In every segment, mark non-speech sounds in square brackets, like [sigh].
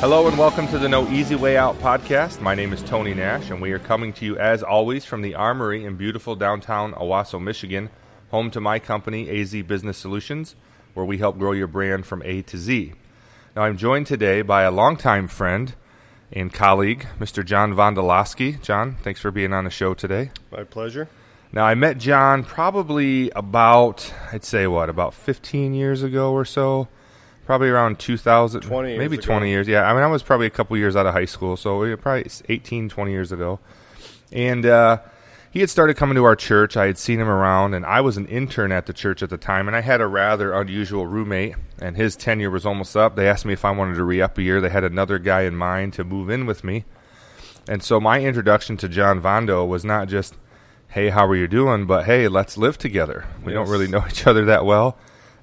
Hello and welcome to the No Easy Way Out podcast. My name is Tony Nash, and we are coming to you as always from the Armory in beautiful downtown Owosso, Michigan, home to my company, AZ Business Solutions, where we help grow your brand from A to Z. Now, I'm joined today by a longtime friend and colleague, Mr. John Vondoloski. John, thanks for being on the show today. My pleasure. Now, I met John probably about, I'd say what, about 15 years ago or so. Probably around 2000, 20 years maybe ago. 20 years. Yeah, I mean, I was probably a couple years out of high school, so we probably 18, 20 years ago. And uh, he had started coming to our church. I had seen him around, and I was an intern at the church at the time, and I had a rather unusual roommate, and his tenure was almost up. They asked me if I wanted to re up a year. They had another guy in mind to move in with me. And so my introduction to John Vondo was not just, hey, how are you doing? But hey, let's live together. We don't really know [laughs] each other that well.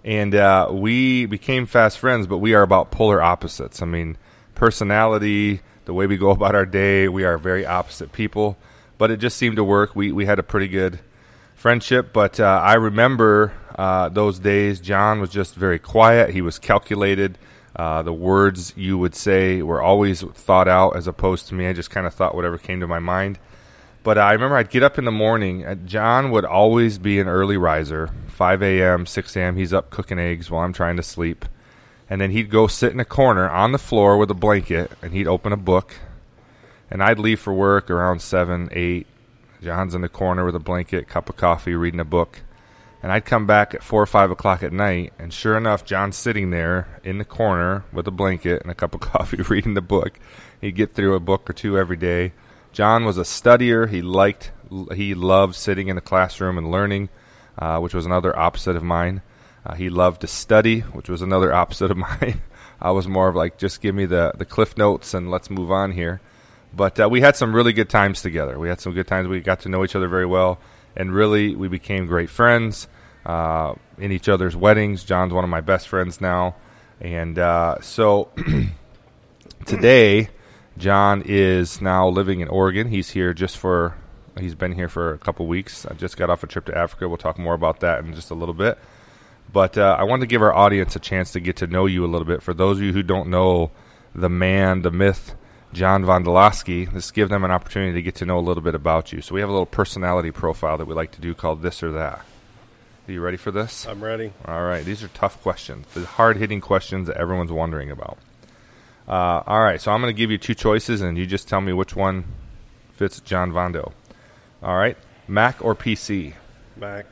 And uh, we became fast friends, but we are about polar opposites. I mean, personality, the way we go [laughs] about our day, we are very opposite people. But it just seemed to work. We, we had a pretty good friendship. But uh, I remember uh, those days, John was just very quiet. He was calculated. Uh, the words you would say were always thought out as opposed to me. I just kind of thought whatever came to my mind. But I remember I'd get up in the morning. Uh, John would always be an early riser, 5 a.m., 6 a.m. He's up cooking eggs while I'm trying to sleep. And then he'd go sit in a corner on the floor with a blanket and he'd open a book. And I'd leave for work around 7, 8. John's in the corner with a blanket, cup of coffee, reading a book. And I'd come back at 4 or 5 o'clock at night, and sure enough, John's sitting there in the corner with a blanket and a cup of [laughs] coffee reading the book. He'd get through a book or two every day. John was a studier. He liked, he loved sitting in the classroom and learning, uh, which was another opposite of mine. Uh, he loved to study, which was another [laughs] opposite of mine. I was more of like, just give me the, the cliff notes and let's move on here. But uh, we had some really good times together. We had some good times. We got to know each other very well, and really, we became great friends uh, in each other's weddings. John's one of my best friends now, and uh, so [clears throat] today, John is now living in Oregon. He's here just for. He's been here for a couple weeks. I just got off a trip to Africa. We'll talk more about that in just a little bit. But uh, I wanted to give our audience a chance to get to know you a little bit. For those of you who don't know the man, the myth, John Vondoloski, let's give them an opportunity to get to know a little bit about you. So we have a little personality profile that we like to do called this or that. Are you ready for this? I'm ready. All right, these are tough questions, the hard hitting questions that everyone's wondering about. Uh, all right, so I'm going to give you two choices, and you just tell me which one fits John Vondo. All right, Mac or PC? Mac,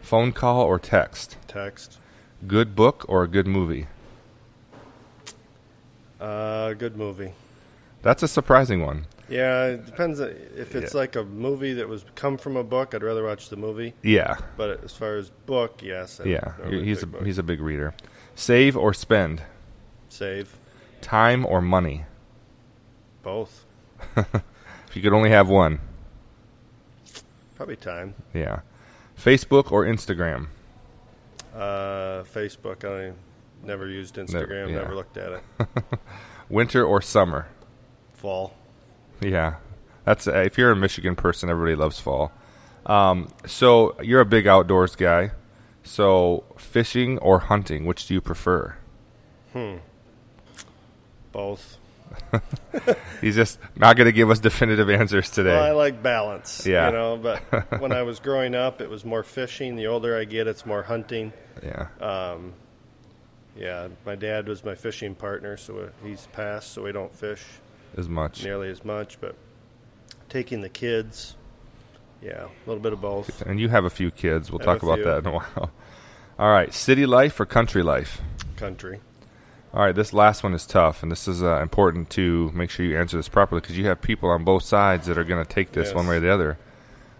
Phone call or text? text. Good book or a good movie? Uh, good movie. That's a surprising one. Yeah, it depends. uh, If it's Yeah. like a movie that was come from a book, I'd rather watch the movie. Yeah, But as far as book, yes. I'm yeah, he's a book. he's a big reader. Save or spend? save Time or money? both. [laughs] If you could only have one, Probably time. yeah. Facebook or Instagram? Uh, Facebook. I never used Instagram. yeah. Never looked at it. [laughs] Winter or summer? Fall. Yeah, that's uh, if you're a Michigan person, everybody loves fall. Um, so you're a big outdoors guy. So fishing or hunting, which do you prefer? Both. [laughs] He's just not going to give us definitive answers today. Well, I like balance. Yeah. You know, but [laughs] when I was growing up, it was more fishing. The older I get, it's more hunting. yeah, Um, yeah, my dad was my fishing partner, so he's passed, so we don't fish as much. nearly as much. But taking the kids, yeah, a little bit of both. And you have a few kids. We'll talk about few. that in a while. All right, city life or country life? Country. All right, this last one is tough, and this is uh, important to make sure you answer this properly because you have people on both sides that are going to take this Yes. one way or the other.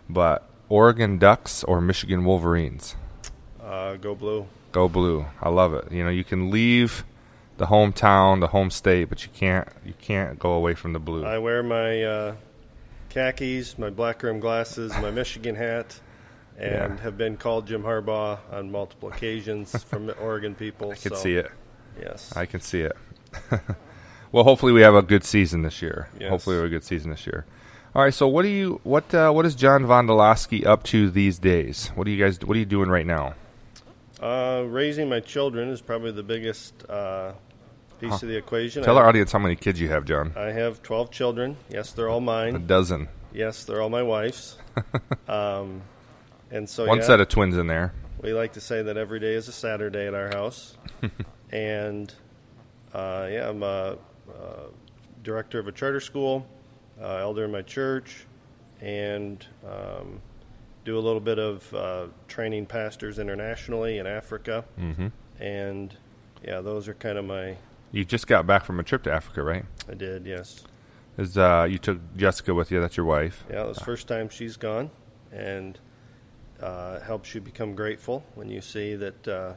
But Oregon Ducks or Michigan Wolverines? Uh, go blue. Go blue. I love it. You know, you can leave the hometown, the home state, but you can't you can't go away from the blue. I wear my uh, khakis, my black rim glasses, my [laughs] Michigan hat, and Yeah. have been called Jim Harbaugh on multiple occasions from the Oregon people. I can so, see it. Yes. I can see it. [laughs] well, hopefully we have a good season this year. Yes. Hopefully we have a good season this year. All right. So what do you what uh, what is John Vondoloski up to these days? What are you guys What are you doing right now? Uh, raising my children is probably the biggest uh, piece Huh. of the equation. Tell I, our audience how many kids you have, John. I have 12 children. Yes, they're all mine. A dozen. Yes, they're all my wife's. [laughs] um, and so One yeah, set of twins in there. we like to say that every day is a Saturday at our house. [laughs] and uh, yeah, I'm a, uh director of a charter school, uh, elder in my church, and um, do a little bit of uh, training pastors internationally in Africa. hmm And yeah, those are kind of my. You just got back from a trip to Africa, right? I did, yes. Is uh, you took Jessica with you? That's your wife. Yeah, it was first time she's gone, and uh, helps you become grateful when you see that uh,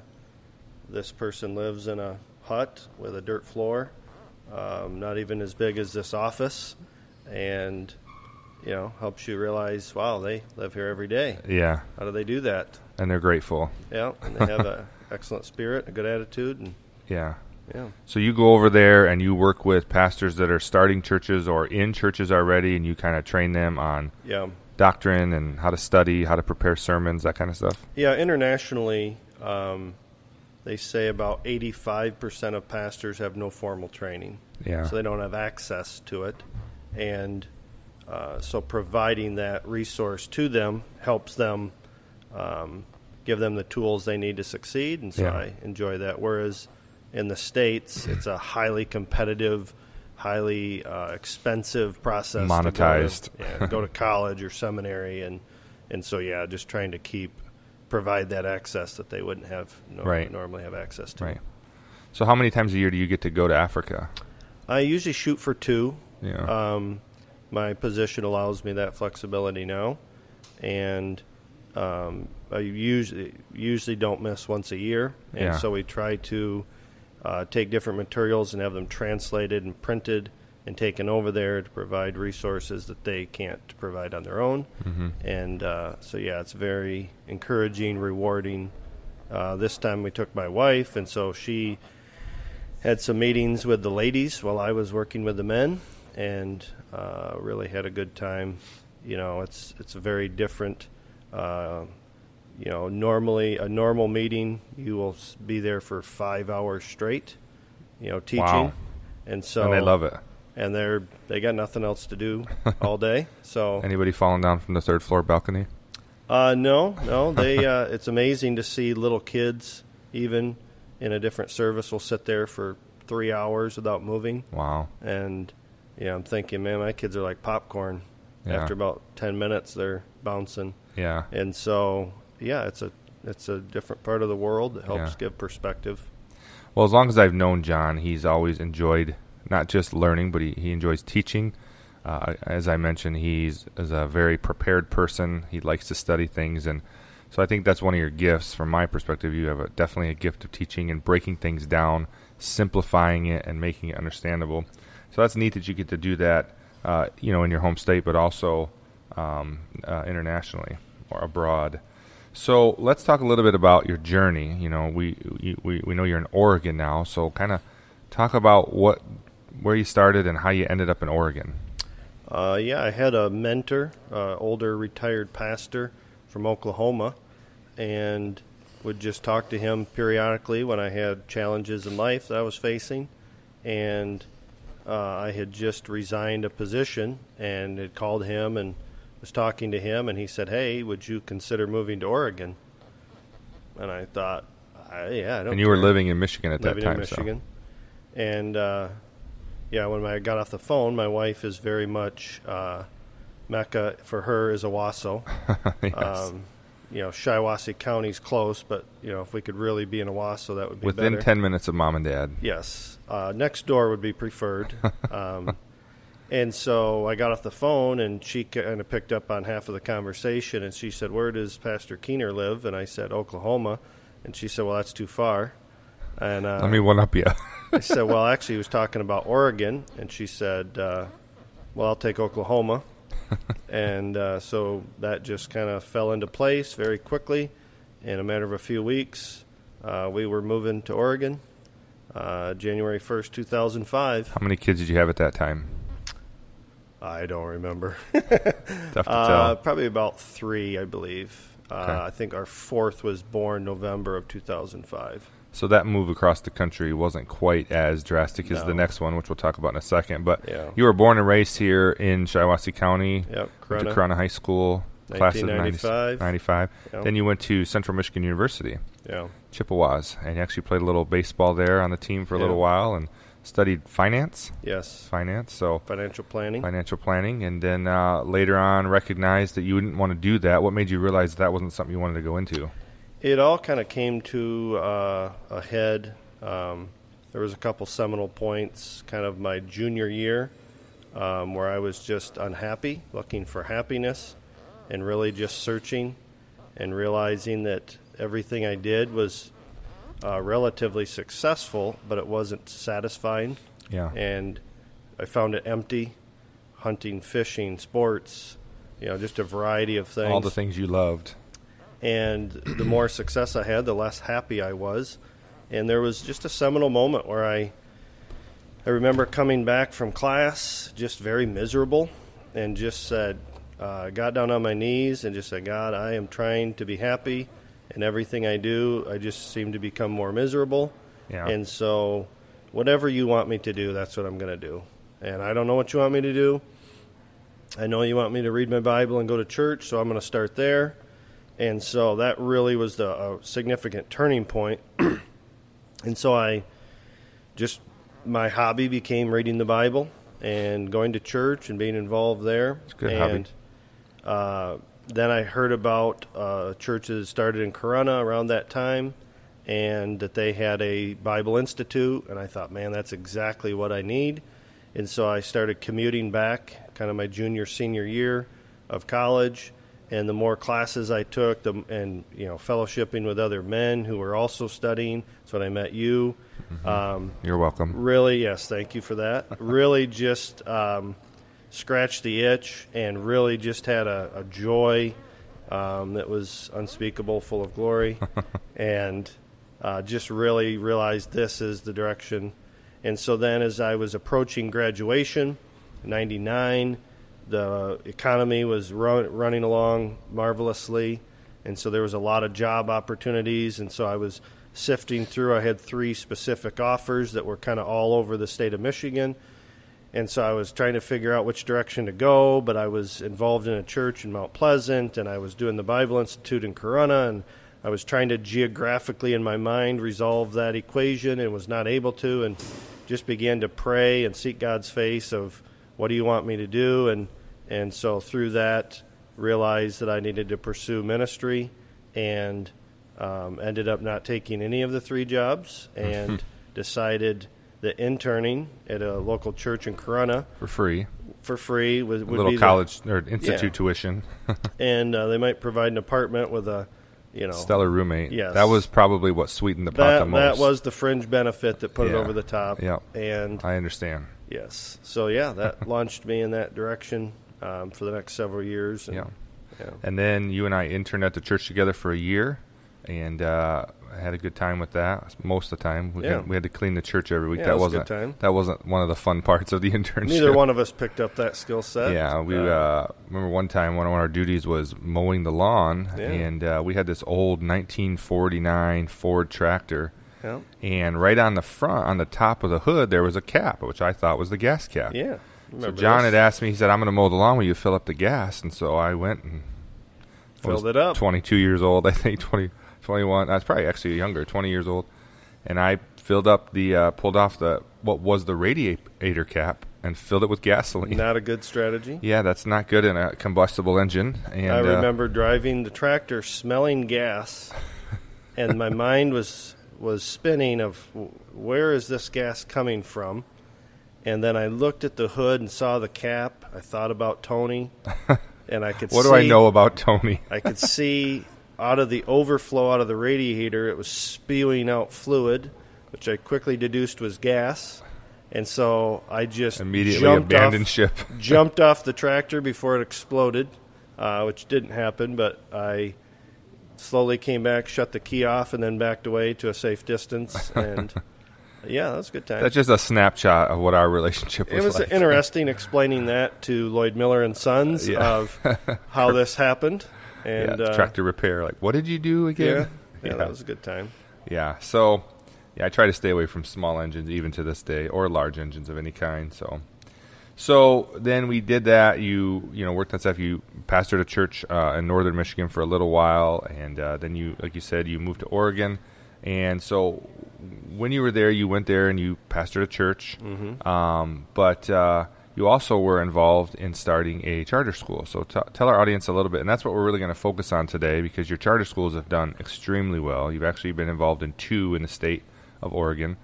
this person lives in a hut with a dirt floor, um, not even as big as this office, and you know helps you realize, wow, they live here every day. Yeah, How do they do that? and they're grateful. Yeah, and they have an [laughs] excellent spirit, a good attitude, and Yeah. yeah. So you go over there and you work with pastors that are starting churches or in churches already, and you kind of train them on Yeah. doctrine and how to study, how to prepare sermons, that kind of stuff. Yeah, internationally, um, they say about 85% of pastors have no formal training. Yeah. So they don't have access to it. And uh, so providing that resource to them helps them um, give them the tools they need to succeed. And so Yeah. I enjoy that. Whereas in the States, it's a highly competitive, highly uh, expensive process. to go to- Monetized. yeah, go to college or seminary. And, and so, yeah, just trying to keep provide that access that they wouldn't have no, Right. normally have access to. Right. So how many times a year do you get to go to Africa? I usually shoot for two. Yeah. Um, my position allows me that flexibility now, and um, I usually usually don't miss once a year, and Yeah. so we try to uh, take different materials and have them translated and printed and taken over there to provide resources that they can't provide on their own. Mhm. And uh, so, yeah, it's very encouraging, rewarding. Uh, this time we took my wife, and so she had some meetings with the ladies while I was working with the men, and uh, really had a good time. You know, it's it's a very different. Uh, you know, normally a normal meeting, you will be there for five hours straight. You know, teaching, Wow. and so and they love it. And they're they got nothing else to do all day. [laughs] So Anybody falling down from the third floor balcony? uh, no, no, they. [laughs] Uh, it's amazing to see little kids, even in a different service, will sit there for three hours without moving. Wow. And yeah, I'm thinking, man, my kids are like popcorn. Yeah. After about ten minutes, they're bouncing. Yeah. And so, yeah, it's a it's a different part of the world that helps Yeah. give perspective. Well, as long as I've known John, he's always enjoyed not just learning, but he, he enjoys teaching. Uh, as I mentioned, he's is a very prepared person. He likes to study things, and so I think that's one of your gifts. From my perspective, you have a, definitely a gift of teaching and breaking things down, simplifying it, and making it understandable. So that's neat that you get to do that, uh, you know, in your home state, but also um, uh, internationally or abroad. So let's talk a little bit about your journey. You know, we we we know you're in Oregon now, so kind of talk about what where you started and how you ended up in Oregon. Uh, yeah, I had a mentor, uh, older retired pastor from Oklahoma, and would just talk to him periodically when I had challenges in life that I was facing. And uh, I had just resigned a position and had called him and was talking to him, and he said, "Hey, would you consider moving to Oregon?" And I thought, I, "Yeah, I don't." Know. And you were living in Michigan at living that time, in Michigan. And uh, yeah, when I got off the phone, my wife is very much uh, Mecca for her is Owosso. [laughs] yes. Um, you know, Shiawassee County's close, but you know, if we could really be in Owosso, that would be within better. ten minutes of mom and dad. Yes, uh, next door would be preferred. [laughs] um, and so I got off the phone, and she kind of picked up on half of the conversation, and she said, "Where does Pastor Keener live?" And I said, "Oklahoma," and she said, "Well, that's too far." And uh, Let me one up you. I said, "Well, actually, he was talking about Oregon," and she said, uh, "Well, I'll take Oklahoma." [laughs] and uh, so that just kind of fell into place very quickly. In a matter of a few weeks, uh, we were moving to Oregon, uh, January first, two thousand five. how many kids did you have at that time? I don't remember. [laughs] Tough to uh, tell. probably about three, I believe. Uh, Okay. I think our fourth was born November of two thousand five. So that move across the country wasn't quite as drastic as the next one, which we'll talk about in a second. But Yeah. you were born and raised here in Shiawassee County. Yep, Corunna. to Corunna High School, class of 90 1995. 95. Yep. Then you went to Central Michigan University, Yeah. Chippewas, and you actually played a little baseball there on the team for a Yeah. little while and studied finance. Yes. Finance, so Financial planning. financial planning, and then uh, later on recognized that you didn't want to do that. What made you realize that wasn't something you wanted to go into? It all kind of came to uh, a head. Um, there was a couple seminal points, kind of my junior year, um, where I was just unhappy, looking for happiness, and really just searching, and realizing that everything I did was uh, relatively successful, but it wasn't satisfying, Yeah. and I found it empty. Hunting, fishing, sports, you know, just a variety of things All the things you loved. and the more success I had, the less happy I was. And there was just a seminal moment where I, I remember coming back from class just very miserable, and just said, uh, got down on my knees and just said, God, I am trying to be happy, and everything I do, I just seem to become more miserable. Yeah. And so, whatever you want me to do, that's what I'm going to do. And I don't know what you want me to do. I know you want me to read my Bible and go to church, so I'm going to start there. And so that really was the a significant turning point. [clears throat] and so I just my hobby became reading the Bible and going to church and being involved there. It's good hobby. and uh, then I heard about uh, churches that started in Corunna around that time, and that they had a Bible Institute. And I thought, man, that's exactly what I need. And so I started commuting back, kind of my junior senior year of college. And the more classes I took, the and you know fellowshipping with other men who were also studying. That's when I met you. Um, You're welcome. really, yes, thank you for that. really, just um, scratched the itch and really just had a, a joy um, that was unspeakable, full of glory, [laughs] and uh, just really realized this is the direction. And so then, as I was approaching graduation, '99, the economy was run, running along marvelously, and so there was a lot of job opportunities. And so I was sifting through. I had three specific offers that were kind of all over the state of Michigan. And so I was trying to figure out which direction to go, but I was involved in a church in Mount Pleasant, and I was doing the Bible Institute in Corunna, and I was trying to geographically in my mind resolve that equation and was not able to, and just began to pray and seek God's face of what do you want me to do, and and so through that realized that I needed to pursue ministry, and um, ended up not taking any of the three jobs, [laughs] and decided that interning at a local church in Corunna For free. for free would, A would little be the- college or institute Yeah. tuition. [laughs] and uh, they might provide an apartment with a, you know, Stellar roommate. Yes. That was probably what sweetened the pot the that most. that was the fringe benefit that put it over the top. Yeah. and I understand. yes, so yeah, that [laughs] launched me in that direction um, for the next several years. And, Yeah. yeah. And then you and I interned at the church together for a year, and uh, I had a good time with that. Most of the time, we, Yeah. had, we had to clean the church every week. Yeah, that was wasn't good time. that wasn't one of the fun [laughs] parts of the internship. Neither one of us picked up that skill set. Yeah, we uh, remember one time one of our duties was mowing the lawn, Yeah. and uh, we had this old 1949 Ford tractor, yeah, and right on the front, on the top of the hood, there was a cap, which I thought was the gas cap. yeah. So John this? had asked me, he said, "I'm going to mow the lawn. Will you fill up the gas?" And so I went and Filled it up. 22 years old, [laughs] I think 20, 21. I was probably actually younger, 20 years old, and I filled up the uh, pulled off the what was the radiator cap and filled it with gasoline. Not a good strategy. Yeah, that's not good in a combustible engine. And I uh, remember driving the tractor, smelling gas, [laughs] and my mind was was spinning of where is this gas coming from? And then I looked at the hood and saw the cap. I thought about Tony, [laughs] and I could what see, do I know about Tony? I could see out of the overflow out of the radiator, it was spewing out fluid, which I quickly deduced was gas. And so I just Immediately jumped abandoned off, ship. [laughs] jumped off the tractor before it exploded, uh, which didn't happen. But I slowly came back, shut the key off, and then backed away to a safe distance. [laughs] And yeah, that was a good time. That's just a snapshot of what our relationship was. it was like. [laughs] interesting explaining that to Lloyd Miller and Sons Yeah. of how this happened. And yeah, uh, tractor repair. Like, what did you do yeah, again? yeah, that was a good time. Yeah. So yeah, I try to stay away from small engines even to this day, or large engines of any kind. So, so then we did that. You you know worked on stuff. You pastored a church uh, in northern Michigan for a little while, and uh, then you like you said you moved to Oregon. And so when you were there, you went there and you pastored a church. Mm-hmm. Um, but uh, you also were involved in starting a charter school. So t- tell our audience a little bit, and that's what we're really going to focus on today because your charter schools have done extremely well. You've actually been involved in two in the state of Oregon.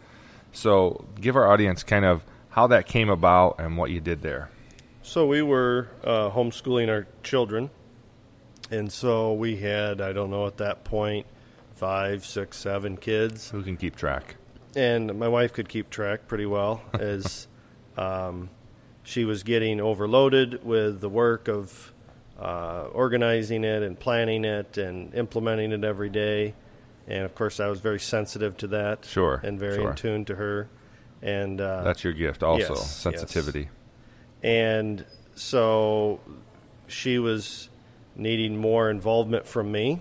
So give our audience kind of how that came about and what you did there. So we were uh, homeschooling our children, and so we had I don't know at that point five, six, seven kids. Who can keep track? And my wife could keep track pretty well [laughs] as um, she was getting overloaded with the work of uh, organizing it and planning it and implementing it every day. And of course, I was very sensitive to that. Sure, And very sure. in tune to her. And uh, That's your gift, also yes, sensitivity. and so she was needing more involvement from me.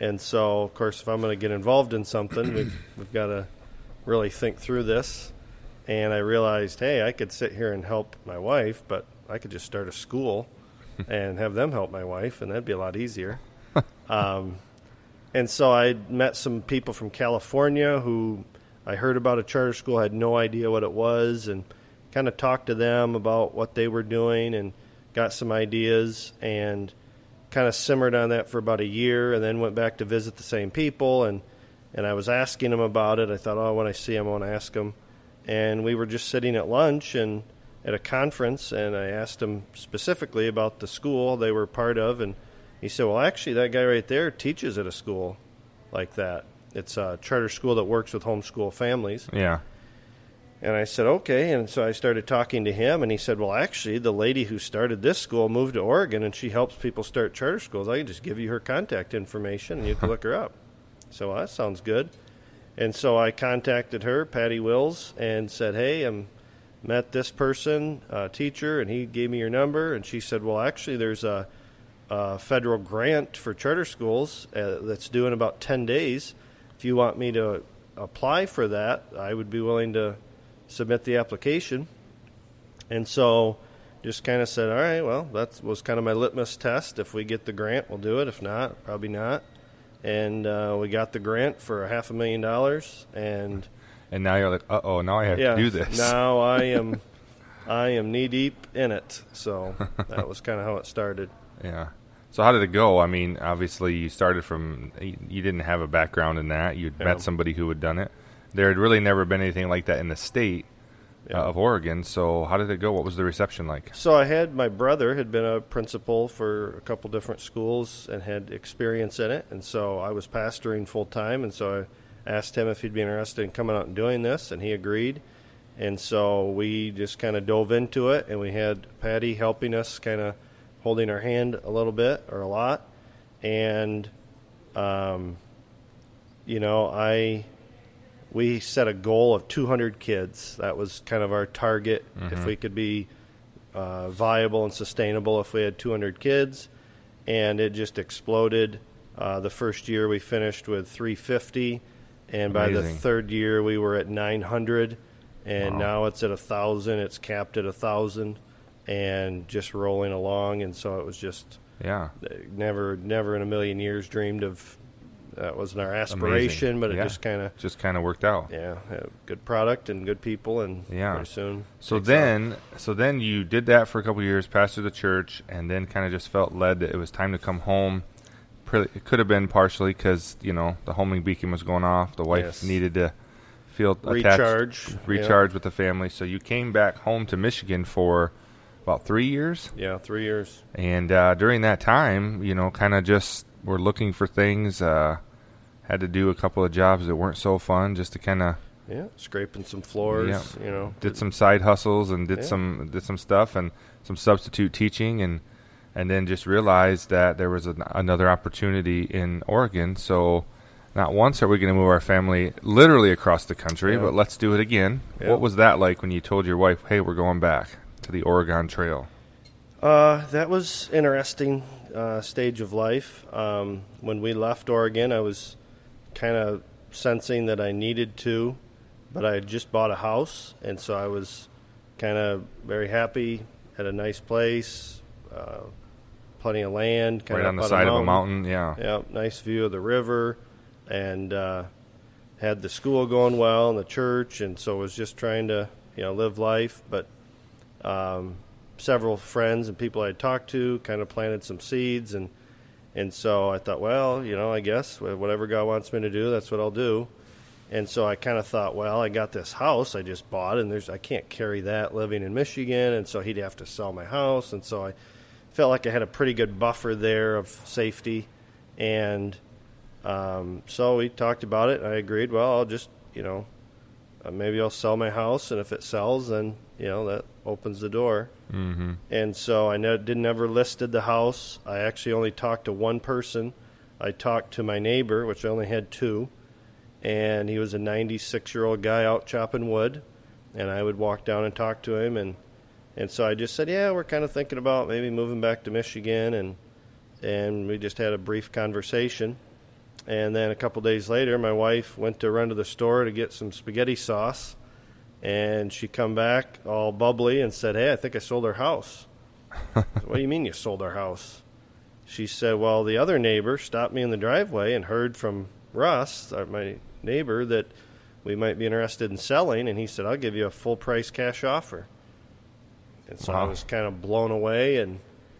And so, of course, if I'm going to get involved in something, we've, we've got to really think through this. And I realized, hey, I could sit here and help my wife, but I could just start a school [laughs] and have them help my wife, and that'd be a lot easier. [laughs] um, and so I met some people from California who I heard about a charter school, had no idea what it was, and kind of talked to them about what they were doing and got some ideas and kind of simmered on that for about a year and then went back to visit the same people and and I was asking them about it. I thought, oh, when I see them, I want to ask them. And we were just sitting at lunch and at a conference, and I asked him specifically about the school they were part of, and he said, well, actually, that guy right there teaches at a school like that. It's a charter school that works with homeschool families. Yeah. And I said, okay. And so I started talking to him, and he said, well, actually, the lady who started this school moved to Oregon, and she helps people start charter schools. I can just give you her contact information, and you can [laughs] look her up. So well, that sounds good. And so I contacted her, Patty Wills, and said, hey, I'm met this person, a teacher, and he gave me your number. And she said, well, actually, there's a, a federal grant for charter schools uh, that's due in about 10 days. If you want me to apply for that, I would be willing to submit the application. And so just kind of said, all right, well, that was kind of my litmus test. If we get the grant, we'll do it. If not, probably not. And uh, we got the grant for a half a million dollars. And And now you're like, uh oh, now I have yeah, to do this. now [laughs] I am, I am knee deep in it. So that was kind of how it started. [laughs] Yeah. So how did it go? I mean, obviously you started from you didn't have a background in that. You'd Yeah. met somebody who had done it. There had really never been anything like that in the state Yeah. uh, of Oregon. So how did it go? What was the reception like? So I had my brother had been a principal for a couple different schools and had experience in it, and so I was pastoring full time, and so I asked him if he'd be interested in coming out and doing this, and he agreed. And so we just kind of dove into it, and we had Patty helping us, kind of holding our hand a little bit or a lot, and um, you know I we set a goal of 200 kids. That was kind of our target. If we could be uh, viable and sustainable, if we had 200 kids, and it just exploded. Uh, the first year we finished with 350, and by the third year we were at 900, and Wow. now it's at a thousand. It's capped at a thousand, and just rolling along. And so it was just Yeah. never, never in a million years dreamed of. That wasn't our aspiration, Amazing. but it Yeah. just kind of Just kind of worked out. yeah, good product and good people, and Yeah. pretty soon. So then, so then you did that for a couple of years, pastored the church, and then kind of just felt led that it was time to come home. It could have been partially because you know the homing beacon was going off. The wife Yes. needed to feel off. attached, recharge, yeah. recharge with the family. So you came back home to Michigan for about three years, Yeah, three years. and uh, during that time, you know, kind of just were looking for things. Uh, had to do a couple of jobs that weren't so fun, just to kind of Yeah, scraping some floors. Yeah. You know, did some side hustles and did Yeah. some did some stuff and some substitute teaching and and then just realized that there was an, another opportunity in Oregon. So not once are we going to move our family literally across the country, Yeah. but let's do it again. Yeah. What was that like when you told your wife, "Hey, we're going back to the Oregon Trail"? Uh, that was interesting uh, stage of life. Um, when we left Oregon, I was kind of sensing that I needed to, but I had just bought a house, and so I was kind of very happy at a nice place, uh, plenty of land, kind right of on the side of a mountain. Yeah. Yeah, nice view of the river, and uh, had the school going well and the church, and so was just trying to you know live life. But um, several friends and people I talked to kind of planted some seeds, and and so I thought, well, you know, I guess whatever God wants me to do, that's what I'll do. And so I kind of thought, well, I got this house I just bought, and there's I can't carry that living in Michigan, and so he'd have to sell my house, and so I felt like I had a pretty good buffer there of safety, and um, so we talked about it. I agreed. Well, I'll just you know uh, maybe I'll sell my house, and if it sells, then you know that opens the door. Mm-hmm. And so I ne- didn't ever listed the house. I actually only talked to one person. I talked to my neighbor, which I only had two, and he was a 96 year old guy out chopping wood. And I would walk down and talk to him, and and so I just said, yeah, we're kind of thinking about maybe moving back to Michigan, and and we just had a brief conversation. And then a couple days later, my wife went to run to the store to get some spaghetti sauce, and she come back all bubbly and said, "Hey, I think I sold our house." said, [laughs] what do you mean you sold our house? She said, "Well, the other neighbor stopped me in the driveway and heard from Russ, my neighbor, that we might be interested in selling, and he said I'll give you a full price cash offer." And so I was kind of blown away and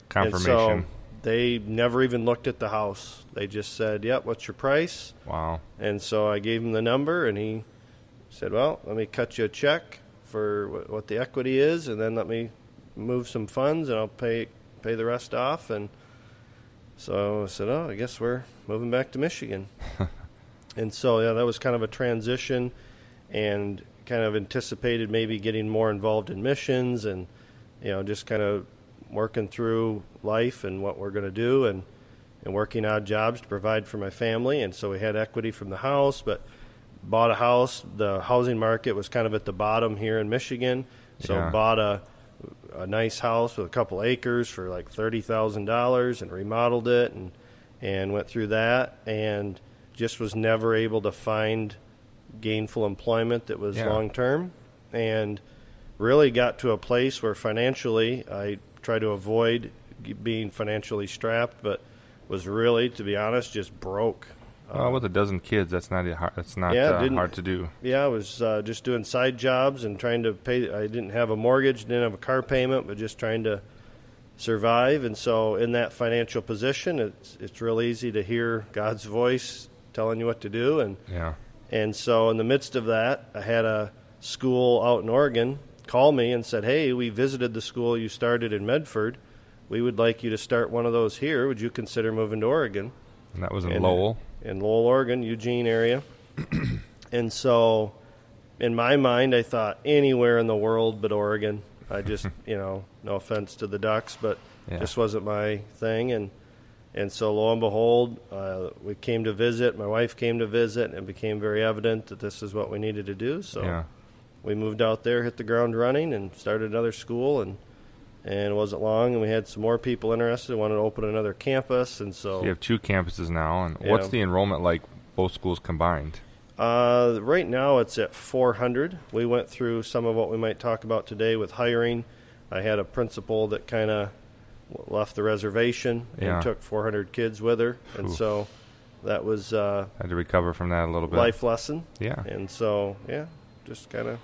Confirmation. and so they never even looked at the house. They just said, "Yep, what's your price?" wow. And so I gave him the number, and he said, "Well, let me cut you a check for wh- what the equity is, and then let me move some funds, and I'll pay pay the rest off." And so I said, "Oh, I guess we're moving back to Michigan." [laughs] and so yeah, that was kind of a transition, and kind of anticipated maybe getting more involved in missions, and you know, just kind of working through life and what we're going to do, and and working odd jobs to provide for my family. And so we had equity from the house, but bought a house. The housing market was kind of at the bottom here in Michigan, so Yeah. bought a a nice house with a couple acres for like thirty thousand dollars and remodeled it and and went through that and just was never able to find gainful employment that was Yeah. long term and really got to a place where financially I tried to avoid being financially strapped but was really to be honest just broke Well, with a dozen kids, that's not hard, that's not Yeah, uh, hard to do. yeah, I was uh, just doing side jobs and trying to pay. I didn't have a mortgage, didn't have a car payment, but just trying to survive. And so, in that financial position, it's it's real easy to hear God's voice telling you what to do. And Yeah. and so, in the midst of that, I had a school out in Oregon call me and said, "Hey, we visited the school you started in Medford. We would like you to start one of those here. Would you consider moving to Oregon?" And that was in And- Lowell. In Lowell, Oregon, Eugene area. [clears throat] and so, in my mind, I thought anywhere in the world but Oregon. I just, [laughs] you know, no offense to the Ducks, but Yeah. just wasn't my thing. And and so, lo and behold, uh, we came to visit. My wife came to visit, and it became very evident that this is what we needed to do. So yeah. we moved out there, hit the ground running, and started another school. And and it wasn't long, and we had some more people interested. Wanted to open another campus, and so So you have two campuses now, and what's the enrollment like? Both schools combined. Uh, right now it's at 400. We went through some of what we might talk about today with hiring. I had a principal that kind of left the reservation Yeah. and took 400 kids with her, and so that was uh, Had to recover from that a little bit. life lesson. Yeah. And so yeah, just kind of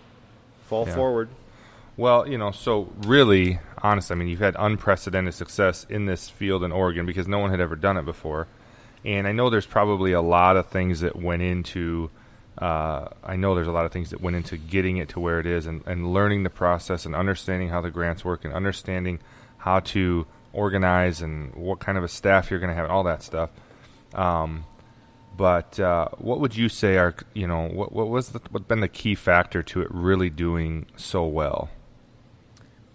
fall Yeah. forward. Well, you know, so really, honest, I mean, you've had unprecedented success in this field in Oregon because no one had ever done it before. And I know there's probably a lot of things that went into, uh, I know there's a lot of things that went into getting it to where it is and, and learning the process and understanding how the grants work and understanding how to organize and what kind of a staff you're going to have and all that stuff. Um, but uh, what would you say are, you know, what, what was the, what been the key factor to it really doing so well?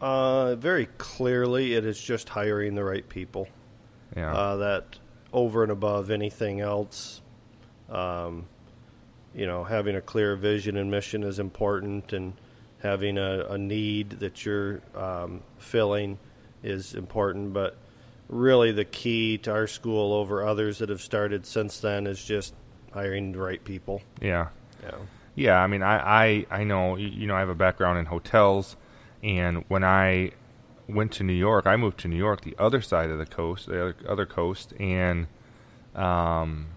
Uh, very clearly, it is just hiring the right people. Yeah. uh, that over and above anything else, um, you know, having a clear vision and mission is important, and having a, a need that you're um, filling is important. But really, the key to our school over others that have started since then is just hiring the right people. Yeah. Yeah. Yeah, I mean, I, I, I know, you know, I have a background in hotels, and when I went to New York, I moved to New York, the other side of the coast, the other, other coast, and um,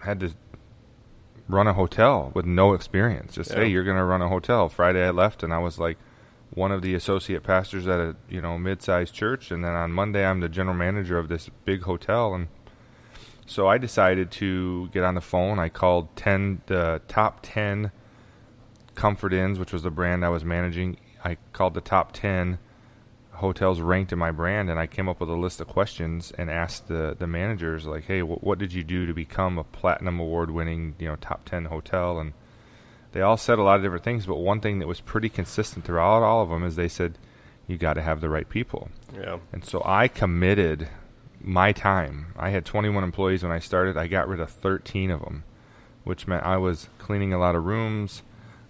had to run a hotel with no experience. Just Yeah. hey, you're going to run a hotel. Friday I left, and I was like one of the associate pastors at a you know mid-sized church, and then on Monday I'm the general manager of this big hotel, and so I decided to get on the phone. I called ten the top ten Comfort Inns, which was the brand I was managing. I called the top ten hotels ranked in my brand, and I came up with a list of questions and asked the the managers like, "Hey, wh- what did you do to become a platinum award winning you know top ten hotel?" And they all said a lot of different things, but one thing that was pretty consistent throughout all of them is they said, "You got to have the right people." Yeah. And so I committed my time. I had 21 employees when I started. I got rid of 13 of them, which meant I was cleaning a lot of rooms.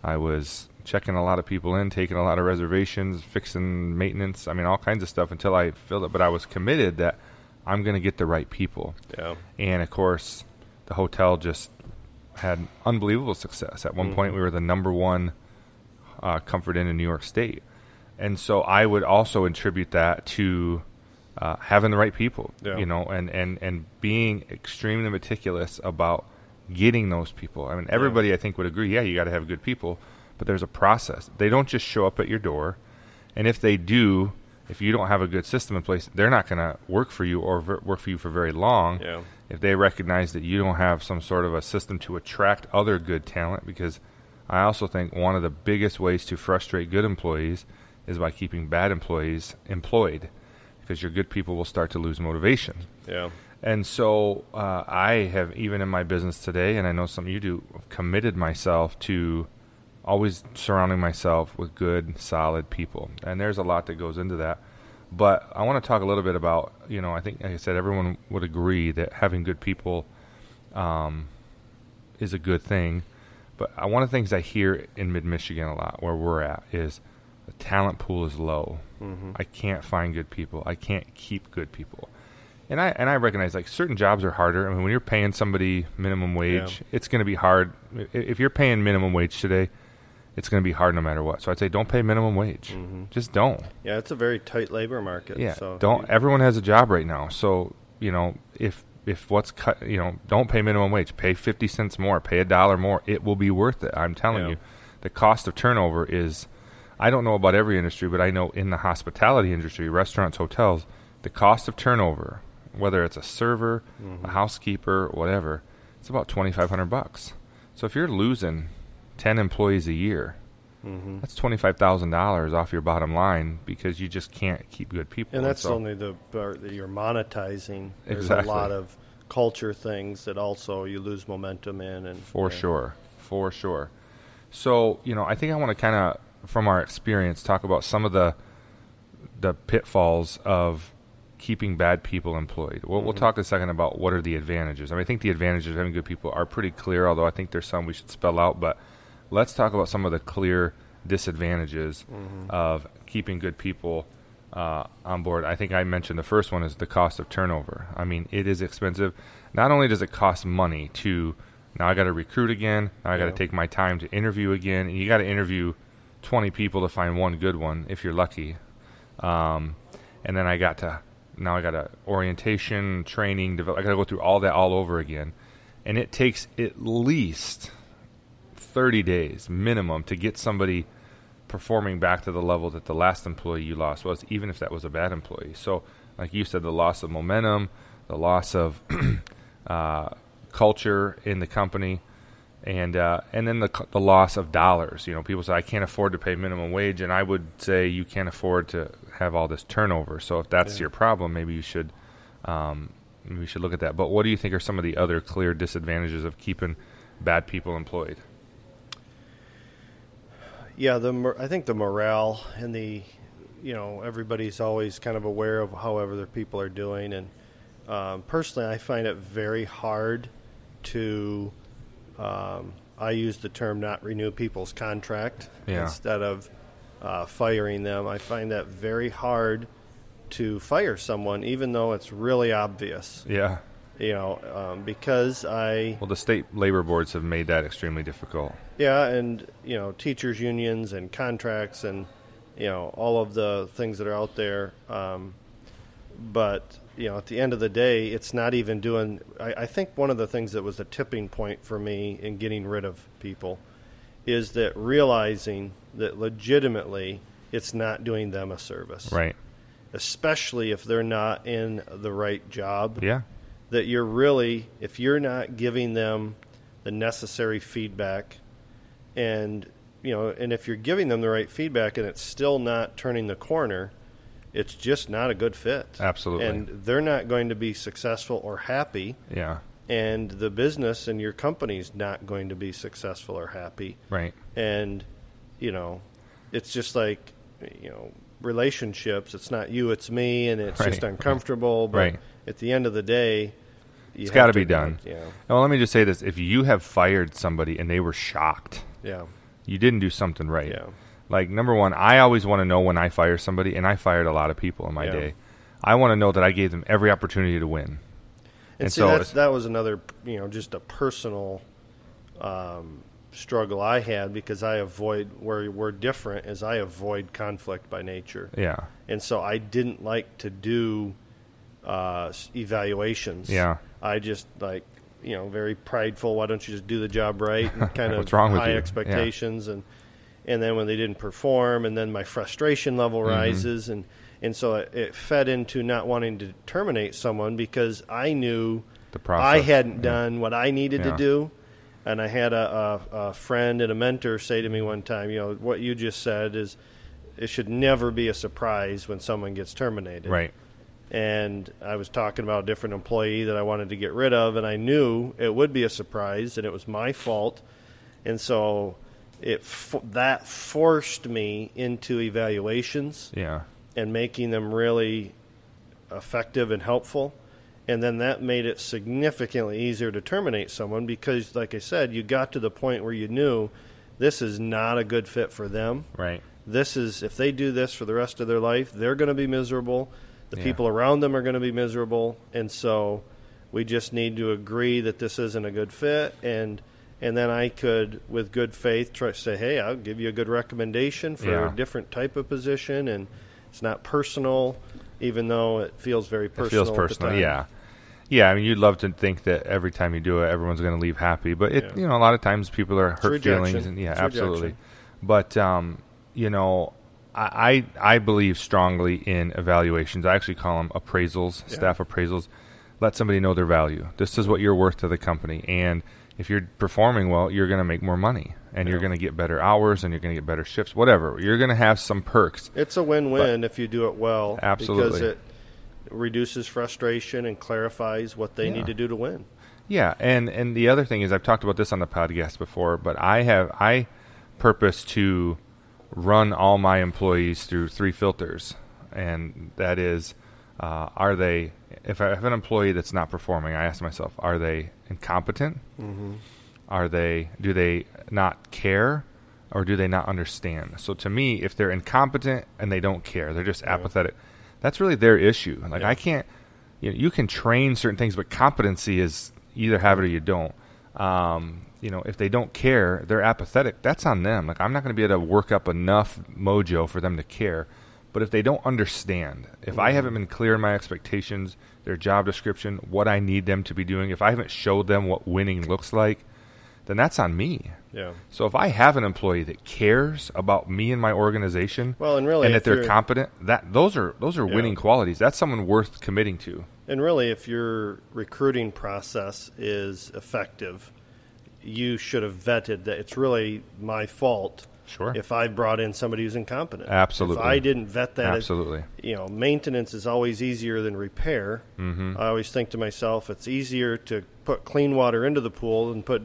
I was checking a lot of people in, taking a lot of reservations, fixing maintenance. I mean, all kinds of stuff until I filled it. But I was committed that I'm going to get the right people. Yeah. And of course, the hotel just had unbelievable success. At one Mhm. point, we were the number one uh, Comfort Inn in New York State. And so I would also attribute that to uh, having the right people, Yeah. you know, and, and, and being extremely meticulous about getting those people. I mean, everybody I think would agree, yeah, you got to have good people, but there's a process. They don't just show up at your door. And if they do, if you don't have a good system in place, they're not going to work for you or work for you for very long Yeah. if they recognize that you don't have some sort of a system to attract other good talent because I also think one of the biggest ways to frustrate good employees is by keeping bad employees employed because your good people will start to lose motivation. Yeah. And so uh, I have, even in my business today, and I know some of you do, committed myself to always surrounding myself with good, solid people. And there's a lot that goes into that. But I want to talk a little bit about, you know, I think, like I said, everyone would agree that having good people um, is a good thing. But one of the things I hear in mid Michigan a lot, where we're at, is the talent pool is low. Mhm. I can't find good people. I can't keep good people. And I and I recognize like certain jobs are harder. I mean, when you're paying somebody minimum wage, Yeah. it's going to be hard. If you're paying minimum wage today, it's going to be hard no matter what. So I'd say don't pay minimum wage. Mhm. Just don't. Yeah, it's a very tight labor market. Yeah, So don't. Everyone has a job right now, so you know if if what's cut, you know, don't pay minimum wage. Pay fifty cents more. Pay a dollar more. It will be worth it. I'm telling Yeah. you, the cost of turnover is. I don't know about every industry, but I know in the hospitality industry, restaurants, hotels, the cost of turnover, whether it's a server, Mm-hmm. a housekeeper, whatever, it's about twenty five hundred bucks. So if you're losing ten employees a year, hmm that's twenty five thousand dollars off your bottom line because you just can't keep good people. And that's so- only the part that you're monetizing. There's Exactly. a lot of culture things that also you lose momentum in, and For yeah. sure. For sure. So, you know, I think I want to kind of, from our experience, talk about some of the the pitfalls of keeping bad people employed. We'll, we'll Mhm. talk a second about what are the advantages. I mean, I think the advantages of having good people are pretty clear, although I think there's some we should spell out. But let's talk about some of the clear disadvantages Mhm. of keeping good people uh, on board. I think I mentioned the first one is the cost of turnover. I mean, it is expensive. Not only does it cost money to now I got to recruit again. Now I got to Yeah. take my time to interview again, and you got to interview twenty people to find one good one if you're lucky. Um, and then I got to now I got to orientation, training, develop. I got to go through all that all over again, and it takes at least thirty days minimum to get somebody performing back to the level that the last employee you lost was, even if that was a bad employee. So, like you said, the loss of momentum, the loss of [clears throat] uh, culture in the company, and uh, and then the the loss of dollars. You know, people say I can't afford to pay minimum wage, and I would say you can't afford to have all this turnover. So, if that's Yeah. your problem, maybe you should. Um, we should look at that. But what do you think are some of the other clear disadvantages of keeping bad people employed? Yeah, the I think the morale and the, you know, everybody's always kind of aware of how other people are doing, and um, personally, I find it very hard to. Um, I use the term not renew people's contract Yeah. instead of uh, firing them. I find that very hard to fire someone, even though it's really obvious. Yeah, You know, um, because I Well, the state labor boards have made that extremely difficult. Yeah, and you know, teachers unions and contracts and you know all of the things that are out there. Um, but you know, at the end of the day, it's not even doing. I, I think one of the things that was a tipping point for me in getting rid of people is that realizing that legitimately it's not doing them a service, Right. especially if they're not in the right job Yeah. That you're really if you're not giving them the necessary feedback and you know and if you're giving them the right feedback and it's still not turning the corner it's just not a good fit Absolutely. and they're not going to be successful or happy Yeah. and the business and your company's not going to be successful or happy Right. and you know it's just like you know relationships it's not you it's me and it's Right, just uncomfortable but Right. at the end of the day It's have gotta be done. yeah Well, let me just say this: if you have fired somebody and they were shocked, yeah you didn't do something right. yeah Like number one, I always want to know when I fire somebody, and I fired a lot of people in my Yeah. day. I want to know that I gave them every opportunity to win. and, And see so that's, that was another you know just a personal um, struggle I had because I avoid where we're different is I avoid conflict by nature Yeah, and so I didn't like to do uh, evaluations. Yeah. I just like you know very prideful. Why don't you just do the job right? [laughs] And kind of What's wrong with high expectations and and then when they didn't perform, and then my frustration level Mm-hmm. rises, and and so it, it fed into not wanting to terminate someone because I knew the process. I hadn't Yeah. done what I needed Yeah. to do. And I had a, a, a friend and a mentor say to me one time, you know, what you just said is it should never be a surprise when someone gets terminated. Right. And I was talking about a different employee that I wanted to get rid of, and I knew it would be a surprise, and it was my fault. And so it that forced me into evaluations Yeah. and making them really effective and helpful. And then that made it significantly easier to terminate someone because, like I said, you got to the point where you knew this is not a good fit for them. Right. This is, if they do this for the rest of their life, they're going to be miserable. The Yeah. people around them are going to be miserable. And so we just need to agree that this isn't a good fit. And, and then I could, with good faith, try to say, hey, I'll give you a good recommendation for Yeah. a different type of position. And it's not personal, even though it feels very personal." It feels personal. Yeah. Yeah, I mean, you'd love to think that every time you do it, everyone's going to leave happy, but it, Yeah. you know, a lot of times people are hurt feelings, and yeah, It's absolutely. rejection. But um, you know, I I believe strongly in evaluations. I actually call them appraisals, Yeah. staff appraisals. Let somebody know their value. This is what you're worth to the company, and if you're performing well, you're going to make more money, and you're going to get better hours, and you're going to get better shifts. Whatever, you're going to have some perks. It's a win-win if you do it well. Absolutely. Because it reduces frustration and clarifies what they Yeah. need to do to win. Yeah, and and the other thing is I've talked about this on the podcast before, but I have I purpose to run all my employees through three filters, and that is, uh, are they if I have an employee that's not performing, I ask myself, are they incompetent? Mm-hmm. Are they do they not care? Or do they not understand? So to me, if they're incompetent and they don't care, they're just Yeah. apathetic. That's really their issue. Like Yeah. I can't you, know, you can train certain things, but competency is either have it or you don't. Um, you know, if they don't care, they're apathetic. That's on them. Like I'm not going to be able to work up enough mojo for them to care. But if they don't understand, if I haven't been clear in my expectations, their job description, what I need them to be doing, if I haven't showed them what winning looks like, then that's on me. Yeah. So if I have an employee that cares about me and my organization, Well, and really, and that they're competent, that those are those are Yeah. winning qualities. That's someone worth committing to. And really, if your recruiting process is effective, you should have vetted that it's really my fault Sure. if I brought in somebody who's incompetent. Absolutely. If I didn't vet that, Absolutely. you know, maintenance is always easier than repair. Mm-hmm. I always think to myself, it's easier to put clean water into the pool than put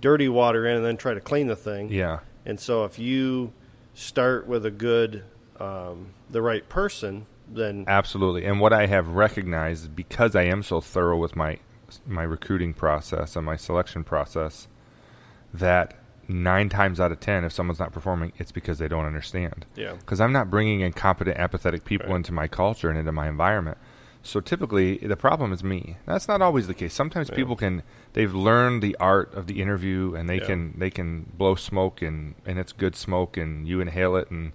dirty water in and then try to clean the thing. Yeah. And so if you start with a good, um, the right person, then Absolutely. And what I have recognized because I am so thorough with my my recruiting process and my selection process that 9 times out of 10 if someone's not performing it's because they don't understand. yeah, Cuz I'm not bringing incompetent apathetic people Right. into my culture and into my environment. So typically, the problem is me. That's not always the case. Sometimes Yeah. people can they've learned the art of the interview and they Yeah. can they can blow smoke and and it's good smoke and you inhale it and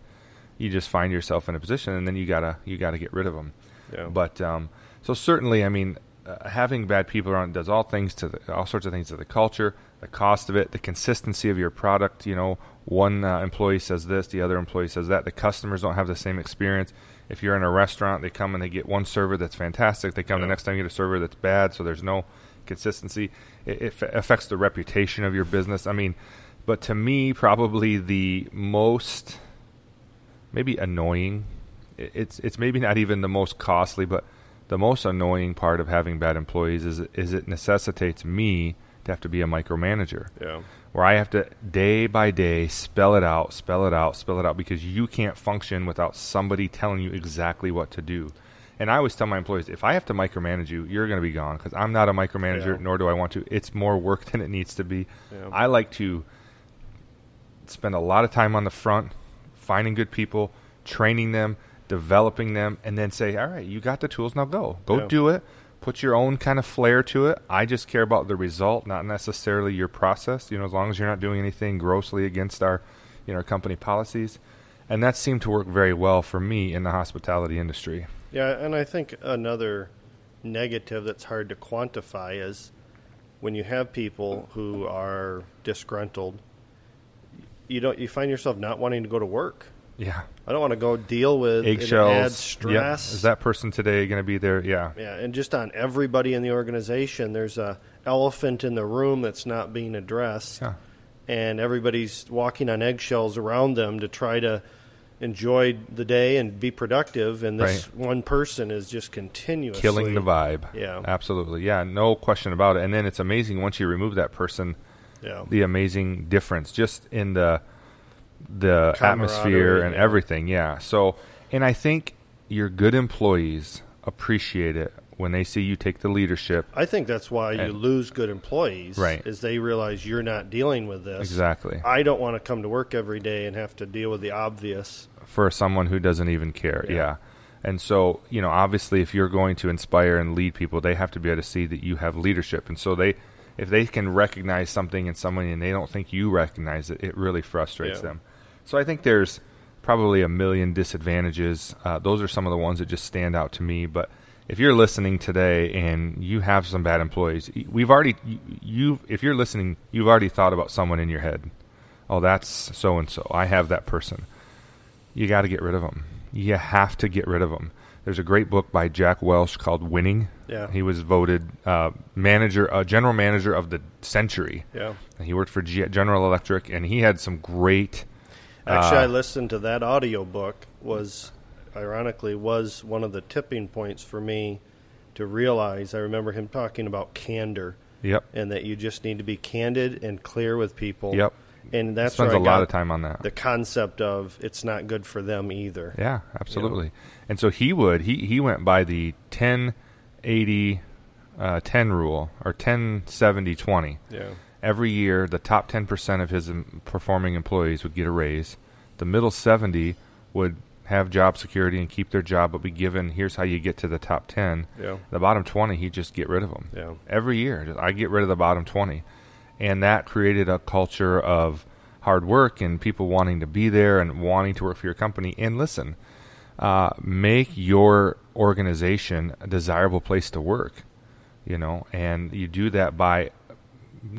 you just find yourself in a position and then you gotta you gotta get rid of them. Yeah. But um, so certainly, I mean, uh, having bad people around does all things to the, all sorts of things to the culture, the cost of it, the consistency of your product. You know, one uh, employee says this, the other employee says that. The customers don't have the same experience. If you're in a restaurant, they come and they get one server that's fantastic. They come the next time you get a server that's bad. So there's no consistency. It, it f- affects the reputation of your business. I mean, but to me, probably the most maybe annoying. It's it's maybe not even the most costly, but the most annoying part of having bad employees is is it necessitates me to have to be a micromanager, Yeah. where I have to day by day spell it out, spell it out, spell it out, because you can't function without somebody telling you exactly what to do. And I always tell my employees, if I have to micromanage you, you're going to be gone because I'm not a micromanager, Yeah. nor do I want to. It's more work than it needs to be. Yeah. I like to spend a lot of time on the front, finding good people, training them, developing them, and then say, all right, you got the tools, now go. Go Yeah. do it. Put your own kind of flair to it. I just care about the result, not necessarily your process. You know, as long as you're not doing anything grossly against our, you know, company policies. And that seemed to work very well for me in the hospitality industry. Yeah, and I think another negative that's hard to quantify is when you have people who are disgruntled, you don't you find yourself not wanting to go to work. Yeah. I don't want to go deal with it Eggshells. adds Yep. Is that person today going to be there? Yeah. yeah, and just on everybody in the organization, there's a elephant in the room that's not being addressed, Yeah. and everybody's walking on eggshells around them to try to enjoy the day and be productive, and this one person is just continuously killing the vibe. Yeah. absolutely. Yeah, no question about it. And then it's amazing once you remove that person, Yeah, the amazing difference just in the the atmosphere and yeah. everything. Yeah. So, and I think your good employees appreciate it when they see you take the leadership. I think that's why you lose good employees. Right. Is they realize you're not dealing with this. Exactly. I don't want to come to work every day and have to deal with the obvious. for someone who doesn't even care. Yeah. Yeah. And so, you know, obviously if you're going to inspire and lead people, they have to be able to see that you have leadership. And so they if they can recognize something in someone and they don't think you recognize it, it really frustrates Yeah. them. So I think there's probably a million disadvantages. Uh, those are some of the ones that just stand out to me, but if you're listening today and you have some bad employees, we've already you, if you're listening, you've already thought about someone in your head. Oh, that's so and so. I have that person you got to get rid of them. You have to get rid of them. There's a great book by Jack Welch called Winning. Yeah. He was voted uh, manager, uh, general manager of the century. Yeah. And he worked for G- General Electric, and he had some great. Actually, uh, I listened to that audio book. Was ironically was one of the tipping points for me to realize. I remember him talking about candor Yep. and that you just need to be candid and clear with people. Yep. And that's Spends a lot of time on that. The concept of it's not good for them either. Yeah, absolutely. And so he would he he went by the 10 80 uh, 10 rule or 10 70 20. Yeah. Every year, the top 10% of his performing employees would get a raise. The middle 70 would have job security and keep their job, but be given here's how you get to the top 10. Yeah. The bottom 20, he'd just get rid of them. Yeah. Every year, I get rid of the bottom 20. And that created a culture of hard work and people wanting to be there and wanting to work for your company. And listen, uh, make your organization a desirable place to work, you know, and you do that by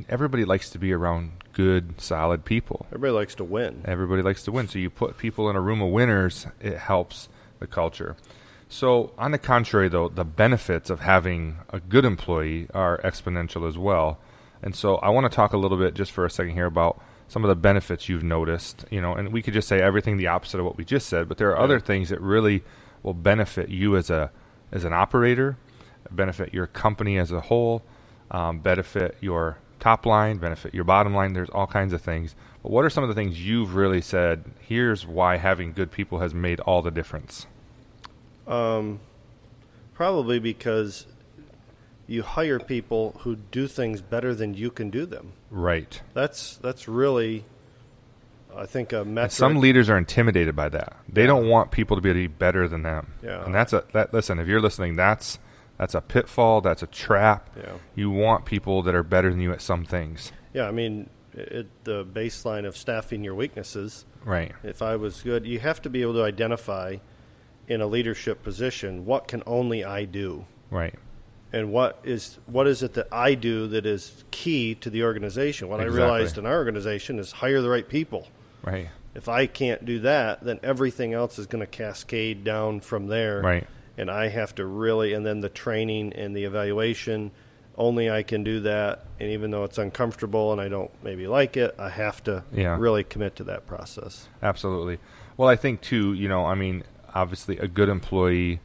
everybody likes to be around good, solid people. Everybody likes to win. Everybody likes to win. So you put people in a room of winners, it helps the culture. So, on the contrary, though, the benefits of having a good employee are exponential as well. And so, I want to talk a little bit just for a second here about some of the benefits you've noticed. You know, and we could just say everything the opposite of what we just said, but there are Yeah. other things that really will benefit you as a as an operator, benefit your company as a whole, um, benefit your top line, benefit your bottom line. There's all kinds of things. But what are some of the things you've really said? Here's why having good people has made all the difference. Um, probably because you hire people who do things better than you can do them. Right. That's that's really I think a And some leaders are intimidated by that. They Yeah. don't want people to be better than them. Yeah. And that's a that listen, if you're listening, that's that's a pitfall, that's a trap. yeah. You want people that are better than you at some things. Yeah, I mean, it, the baseline of staffing your weaknesses. Right. If I was good, you have to be able to identify in a leadership position what can only I do, Right. And what is what is it that I do that is key to the organization. What Exactly. I realized in our organization is hire the right people. Right. If I can't do that, then everything else is going to cascade down from there. Right. and I have to really, and then the training and the evaluation, only I can do that. And even though it's uncomfortable and I don't maybe like it, I have to Yeah. really commit to that process. Absolutely. Well, I think too. You know, I mean, obviously, a good employee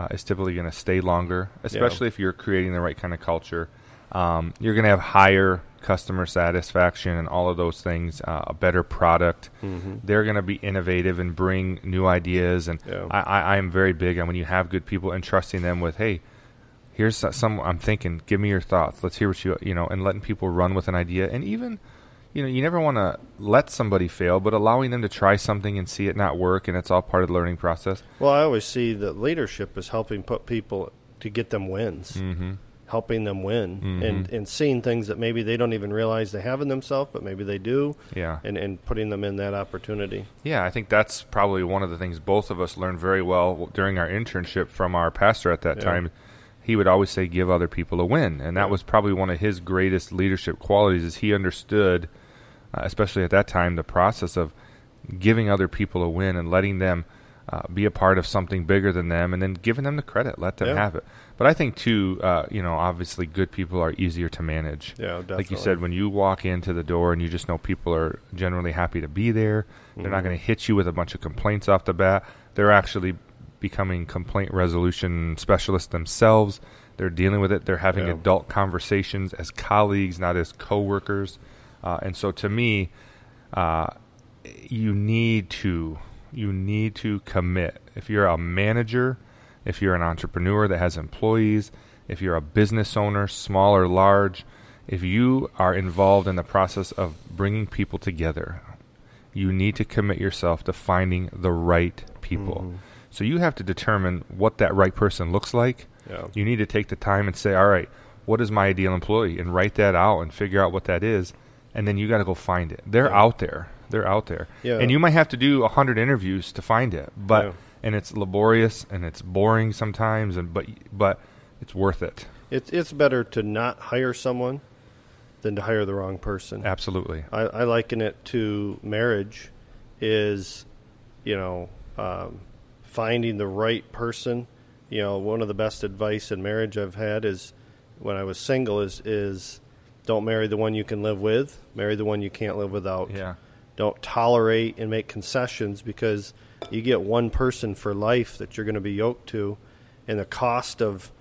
uh, is typically going to stay longer, especially if you're creating the right kind of culture. Um, you're going to have higher customer satisfaction and all of those things. Uh, a better product. They're going to be innovative and bring new ideas. And Yeah. I, I, I am very big on when you have good people and trusting them with, hey. Here's some. I'm thinking. Give me your thoughts. Let's hear what you you know, and letting people run with an idea, and even you know, you never want to let somebody fail, but allowing them to try something and see it not work, and it's all part of the learning process. Well, I always see that leadership is helping put people to get them wins, Mm-hmm. helping them win, Mhm. and, and seeing things that maybe they don't even realize they have in themselves, but maybe they do, Yeah, and, and putting them in that opportunity. yeah. I think that's probably one of the things both of us learned very well during our internship from our pastor at that Yeah. time. He would always say, "Give other people a win," and that was probably one of his greatest leadership qualities. Is he understood, uh, especially at that time, the process of giving other people a win and letting them uh, be a part of something bigger than them, and then giving them the credit, let them Yeah. have it. But I think too, uh, you know, obviously, good people are easier to manage. Yeah, definitely. Like you said, when you walk into the door and you just know people are generally happy to be there, they're not Mhm. going to hit you with a bunch of complaints off the bat. They're actually becoming complaint resolution specialists themselves. They're dealing with it. They're having Yeah. adult conversations as colleagues, not as coworkers. Uh, and so, to me, uh, you need to you need to commit. If you're a manager, if you're an entrepreneur that has employees, if you're a business owner, small or large, if you are involved in the process of bringing people together, you need to commit yourself to finding the right people. Mhm. So you have to determine what that right person looks like. Yeah. You need to take the time and say, all right, what is my ideal employee? And write that out and figure out what that is. And then you got to go find it. They're Yeah. out there. They're out there. Yeah. And you might have to do a hundred interviews to find it. But Yeah. and it's laborious and it's boring sometimes. And but but it's worth it. It's it's better to not hire someone than to hire the wrong person. Absolutely. I, I liken it to marriage is, you know, um, finding the right person. You know, one of the best advice in marriage I've had is when I was single is is don't marry the one you can live with, marry the one you can't live without. Yeah. Don't tolerate and make concessions because you get one person for life that you're going to be yoked to, and the cost of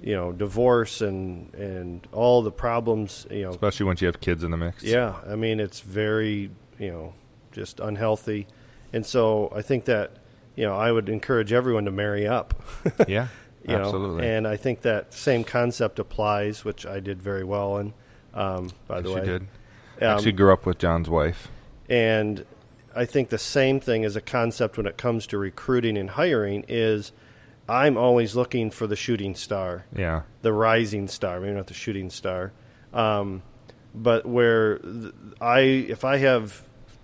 you know divorce and and all the problems you know Especially once you have kids in the mix. yeah, I mean it's very you know just unhealthy, and so I think that you know I would encourage everyone to marry up. [laughs] Yeah. you know, Absolutely. and I think that same concept applies, which I did very well in. Um, by the way, you did. Um, Actually grew up with John's wife. and I think the same thing as a concept when it comes to recruiting and hiring is I'm always looking for the shooting star Yeah. the rising star, maybe not the shooting star, um, but where I, if I have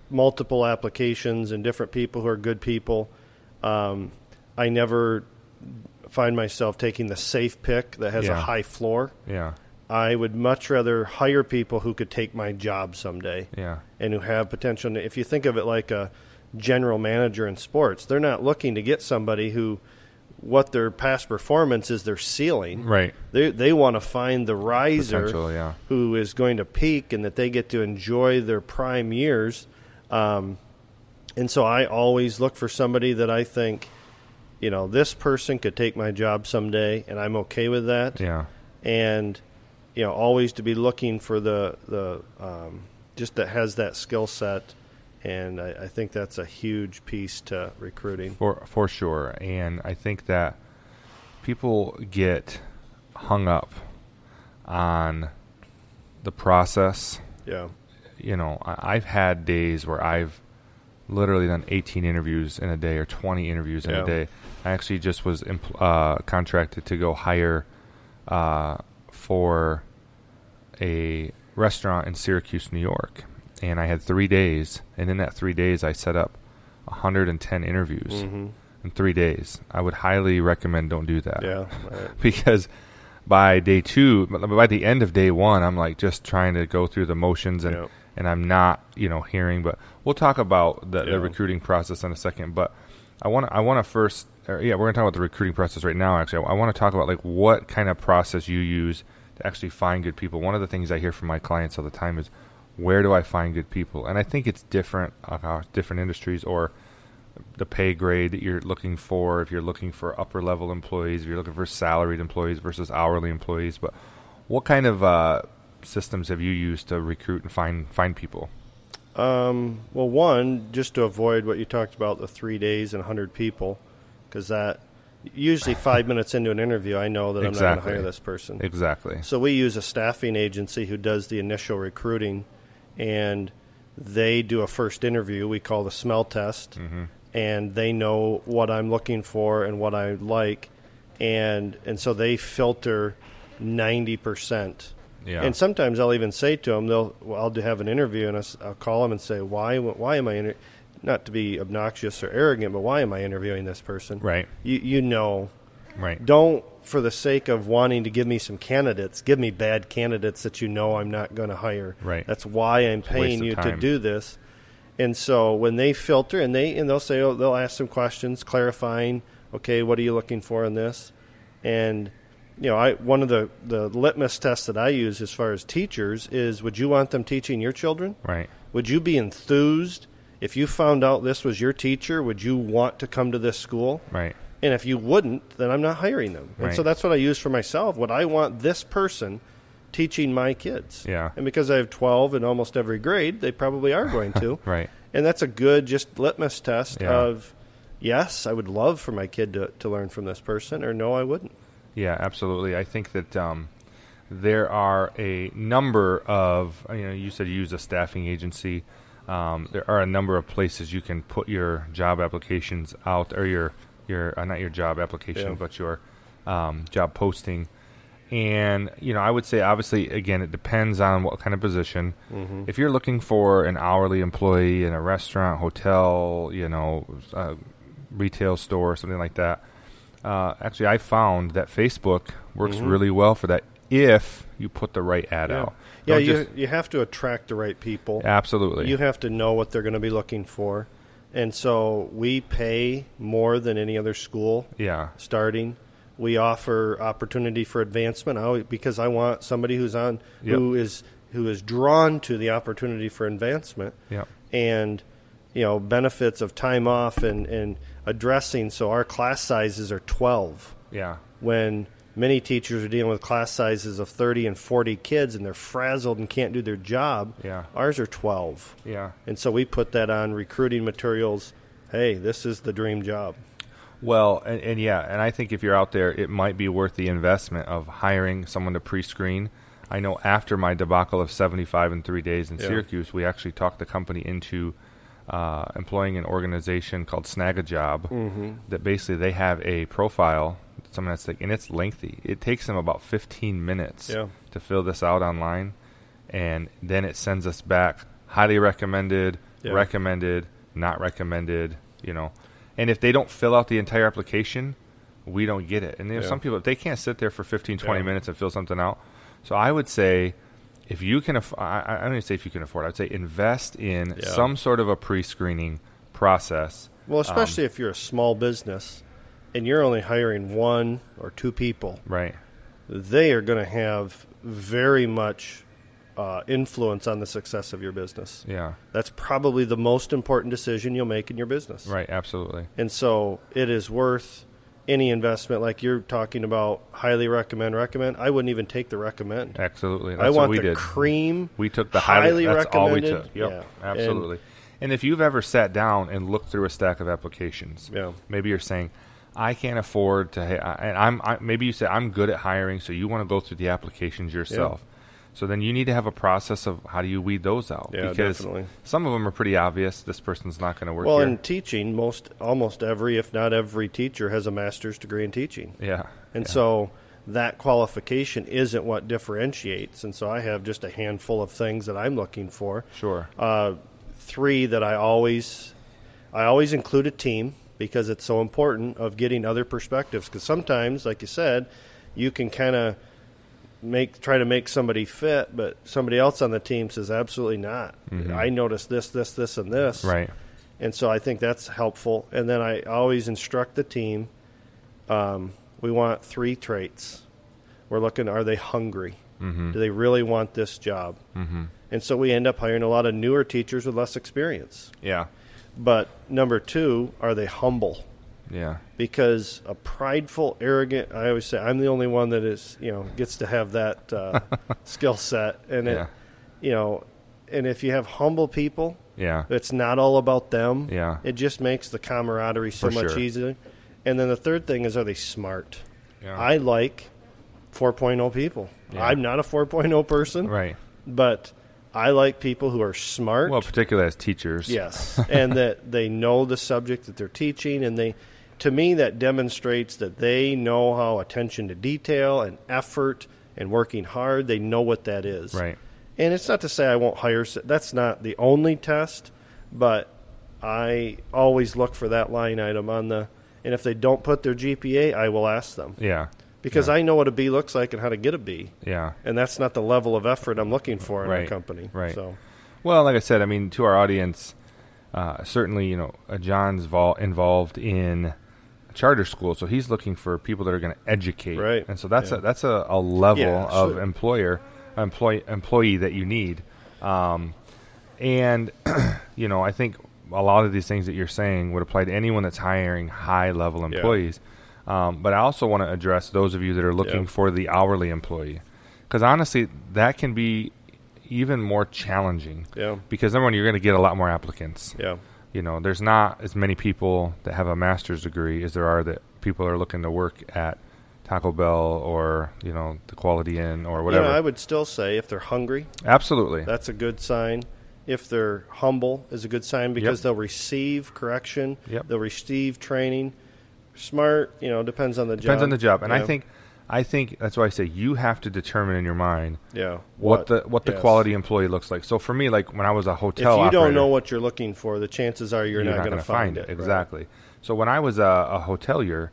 multiple applications and different people who are good people, um, I never find myself taking the safe pick that has a high floor. Yeah. I would much rather hire people who could take my job someday Yeah. and who have potential. If you think of it like a general manager in sports, they're not looking to get somebody who what their past performance is their ceiling. Right. They they want to find the riser yeah. who is going to peak and that they get to enjoy their prime years. Um, and so I always look for somebody that I think, you know, this person could take my job someday, and I'm okay with that. Yeah. And you know, always to be looking for the the um, just that has that skill set. And I, I think that's a huge piece to recruiting. For for sure, and I think that people get hung up on the process. Yeah. You know, I, I've had days where I've literally done 18 interviews in a day or 20 interviews in Yeah. a day. I actually just was impl- uh, contracted to go hire uh, for a restaurant in Syracuse, New York, and I had three days. And in that three days, I set up 110 interviews hmm in three days. I would highly recommend don't do that Yeah. [laughs] right. because by day two, by the end of day one, I'm like just trying to go through the motions and Yeah. and I'm not you know hearing. But we'll talk about the, Yeah. the recruiting process in a second. But I want to I want to first or, yeah we're gonna talk about the recruiting process right now. Actually, I want to talk about like what kind of process you use to actually find good people. One of the things I hear from my clients all the time is where do I find good people? And I think it's different across different industries or the pay grade that you're looking for, if you're looking for upper level employees, if you're looking for salaried employees versus hourly employees. But what kind of uh, systems have you used to recruit and find find people? Um, well, one, just to avoid what you talked about the three days and 100 people, because that usually five minutes into an interview, I know that I'm not going to hire this person. Exactly. So we use a staffing agency who does the initial recruiting, and they do a first interview. We call the smell test, Mm-hmm. and they know what I'm looking for and what I like, and and so they filter ninety percent. Yeah. And sometimes I'll even say to them, they'll well, I'll do have an interview, and I'll call them and say, why why am I inter-? Not to be obnoxious or arrogant, but why am I interviewing this person? Right. You you know Right. don't for the sake of wanting to give me some candidates give me bad candidates that you know i'm not going to hire Right. that's why i'm paying you to do this and so when they filter and they and they'll say oh, they'll ask some questions clarifying okay what are you looking for in this and you know i one of the the litmus tests that i use as far as teachers is would you want them teaching your children Right. would you be enthused if you found out this was your teacher would you want to come to this school Right. and if you wouldn't, then I'm not hiring them. And Right. so that's what I use for myself. What I want this person teaching my kids? Yeah. And because I have 12 in almost every grade, they probably are going to. [laughs] Right. And that's a good just litmus test Yeah. of yes, I would love for my kid to, to learn from this person, or no, I wouldn't. Yeah, absolutely. I think that um, there are a number of you know you said you use a staffing agency. Um, there are a number of places you can put your job applications out, or your your uh, not your job application, Yeah. but your um, job posting. And you know, I would say obviously again, it depends on what kind of position. Mm-hmm. If you're looking for an hourly employee in a restaurant, hotel, you know, uh, retail store, something like that, uh, actually, I found that Facebook works Mhm. really well for that if you put the right ad Yeah, out. Yeah Don't you, just- you have to attract the right people. absolutely. You have to know what they're going to be looking for. And so we pay more than any other school yeah, starting. We offer opportunity for advancement I always, because I want somebody who's on Yep. who is who is drawn to the opportunity for advancement yeah, and you know benefits of time off and and addressing. So our class sizes are twelve yeah, when many teachers are dealing with class sizes of 30 and 40 kids and they're frazzled and can't do their job. Yeah. Ours are 12. yeah. And so we put that on recruiting materials. Hey, this is the dream job. Well, and, and yeah, and I think if you're out there, it might be worth the investment of hiring someone to pre-screen. I know after my debacle of 75 and three days in Yeah. Syracuse, we actually talked the company into uh, employing an organization called Snagajob. Mm-hmm. That basically they have a profile, someone that's like, and it's lengthy. It takes them about 15 minutes Yeah. to fill this out online, and then it sends us back highly recommended, Yeah. recommended, not recommended. You know, and if they don't fill out the entire application, we don't get it. And there's Yeah. some people they can't sit there for 15, 20 Yeah. minutes and fill something out. So I would say, if you can, aff- I, I don't even say if you can afford. I'd say invest in some sort of a pre-screening process. Well, Um, especially if you're a small business and you're only hiring one or two people, Right. they are going to have very much uh, influence on the success of your business. Yeah. That's probably the most important decision you'll make in your business. Right. Absolutely. And so it is worth any investment like you're talking about highly recommend recommend i wouldn't even take the recommend Absolutely. That's i want we the did. cream We took the highly highly, that's all we recommended. took. Yep, Yeah. absolutely. And, if you've ever sat down and looked through a stack of applications, Yeah. maybe you're saying, "I can't afford to," and I'm I, maybe you say, "I'm good at hiring," so you want to go through the applications yourself. So then you need to have a process of how do you weed those out? Yeah, because definitely. some of them are pretty obvious. This person's not going to work Well, here. in teaching, most almost every, if not every, teacher has a master's degree in teaching, yeah. and yeah. so that qualification isn't what differentiates. And so I have just a handful of things that I'm looking for. sure. Uh, three that I always, I always include a team because it's so important of getting other perspectives. Because sometimes, like you said, you can kind of make try to make somebody fit, but somebody else on the team says absolutely not. I noticed this, this, this, and this. Mm-hmm. right. And so I think that's helpful. And then I always instruct the team. Um, we want three traits. We're looking: Are they hungry? Mm-hmm. Do they really want this job? Mm-hmm. And so we end up hiring a lot of newer teachers with less experience. Yeah. But number two, are they humble? Yeah. Because a prideful, arrogant, I always say, I'm the only one that is, you know, gets to have that uh, [laughs] skill set. And Yeah. it, you know, and if you have humble people, Yeah. it's not all about them. Yeah. It just makes the camaraderie so For much sure. easier. And then the third thing is, are they smart? Yeah. I like 4.0 people. Yeah. I'm not a 4.0 person, right. but I like people who are smart. Well, particularly as teachers. Yes, [laughs] and that they know the subject that they're teaching, and they, to me, that demonstrates that they know how attention to detail and effort and working hard. They know what that is. Right. And it's not to say I won't hire. That's not the only test, but I always look for that line item on the. And if they don't put their GPA, I will ask them Yeah. Because Yeah. I know what a B looks like and how to get a B, Yeah. and that's not the level of effort I'm looking for in a company. right. So Well, like I said, I mean, to our audience, uh, certainly, you know, uh, John's vol- involved in charter school, so he's looking for people that are going to educate, Right. And so that's Yeah. a that's a, a level Yeah, of sure. employer employee employee that you need, um, and [clears throat] you know, I think a lot of these things that you're saying would apply to anyone that's hiring high level employees. Um, but I also want to address those of you that are looking Yeah. for the hourly employee, because honestly, that can be even more challenging yeah, because number one, you're going to get a lot more applicants. yeah. You know, there's not as many people that have a master's degree as there are that people are looking to work at Taco Bell or you know the Quality Inn or whatever. You know, I would still say if they're hungry, Absolutely. that's a good sign. If they're humble, is a good sign because Yep. they'll receive correction. Yep. They'll receive training. Smart, you know, depends on the job. Depends on the job, and I think, I think that's why I say you have to determine in your mind yeah what, the what the yes. quality employee looks like. So for me, like when I was a If hotel, you don't know what you're looking for, the chances are you're, you're, not, not going to find, it. right? Exactly. So when I was a, a hotelier,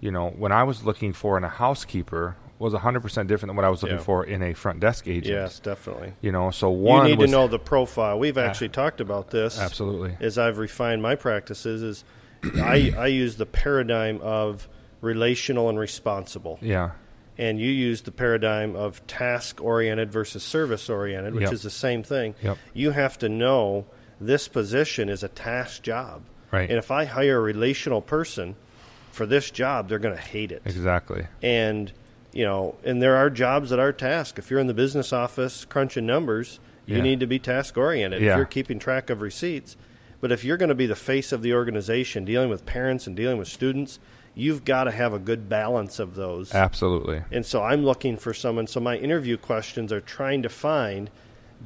you know, when I was looking for in a housekeeper was 100% different than what I was looking Yeah. for in a front desk agent. Yes, definitely. You know, so one you need was, to know the profile. We've ah. actually talked about this. Absolutely. As I've refined my practices, is I I use the paradigm of relational and responsible. Yeah. and you use the paradigm of task oriented versus service oriented, which Yep. is the same thing. Yep. You have to know this position is a task job. Right. And if I hire a relational person for this job, they're going to hate it. Exactly. And, you know, and there are jobs that are task. If you're in the business office crunching numbers, you Yeah. need to be task oriented. Yeah. If you're keeping track of receipts, but if you're going to be the face of the organization, dealing with parents and dealing with students, you've got to have a good balance of those. Absolutely. And so I'm looking for someone. So my interview questions are trying to find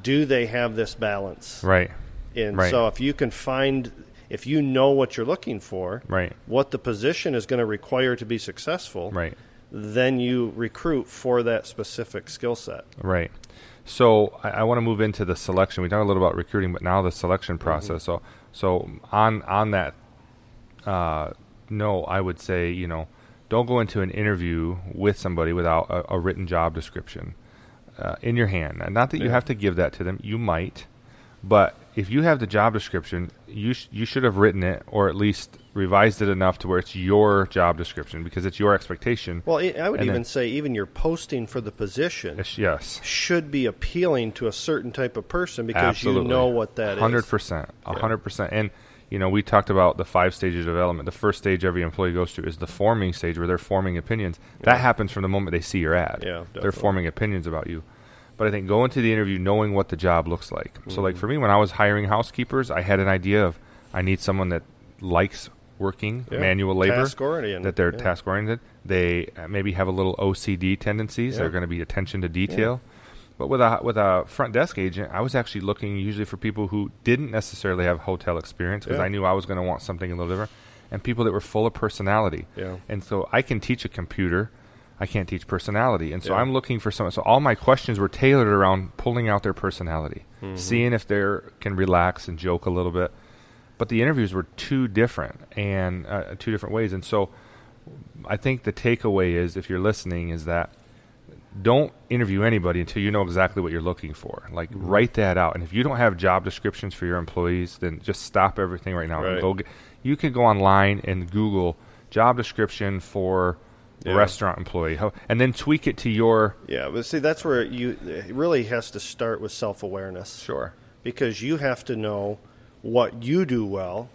do they have this balance? Right. And Right. so if you can find, if you know what you're looking for, Right. what the position is going to require to be successful, Right. then you recruit for that specific skill set. Right. So I, I want to move into the selection. We talked a little about recruiting, but now the selection mm-hmm. process. So so on on that uh, no, I would say you know don't go into an interview with somebody without a, a written job description uh, in your hand. And not that you have to give that to them. You might, but if you have the job description, you sh- you should have written it or at least revised it enough to where it's your job description because it's your expectation. Well, I would And even then- say even your posting for the position Yes, should be appealing to a certain type of person because Absolutely. you know what that is. Hundred percent, a hundred percent. And you know, we talked about the five stages of development. The first stage every employee goes through is the forming stage, where they're forming opinions. That happens from the moment they see your ad. Yeah, they're forming opinions about you. But I think go into the interview knowing what the job looks like. So, Mm-hmm. like for me, when I was hiring housekeepers, I had an idea of I need someone that likes working Yeah. manual labor, that they're yeah. task oriented. They maybe have a little OCD tendencies. Yeah. They're going to be attention to detail. But with a with a front desk agent, I was actually looking usually for people who didn't necessarily have hotel experience because. I knew I was going to want something a little different, and people that were full of personality. Yeah. And so I can teach a computer, I can't teach personality, and so Yeah. I'm looking for someone. So all my questions were tailored around pulling out their personality, Mm-hmm. seeing if they can relax and joke a little bit. But the interviews were two different and uh, two different ways, and so I think the takeaway is, if you're listening, is that don't interview anybody until you know exactly what you're looking for. Like Mm-hmm. write that out, and if you don't have job descriptions for your employees, then just stop everything right now and go. Get, you can go online and Google job description for Yeah. restaurant employee, and then tweak it to your. Yeah, but see, that's where you it really has to start with self awareness. Sure. because you have to know what you do well,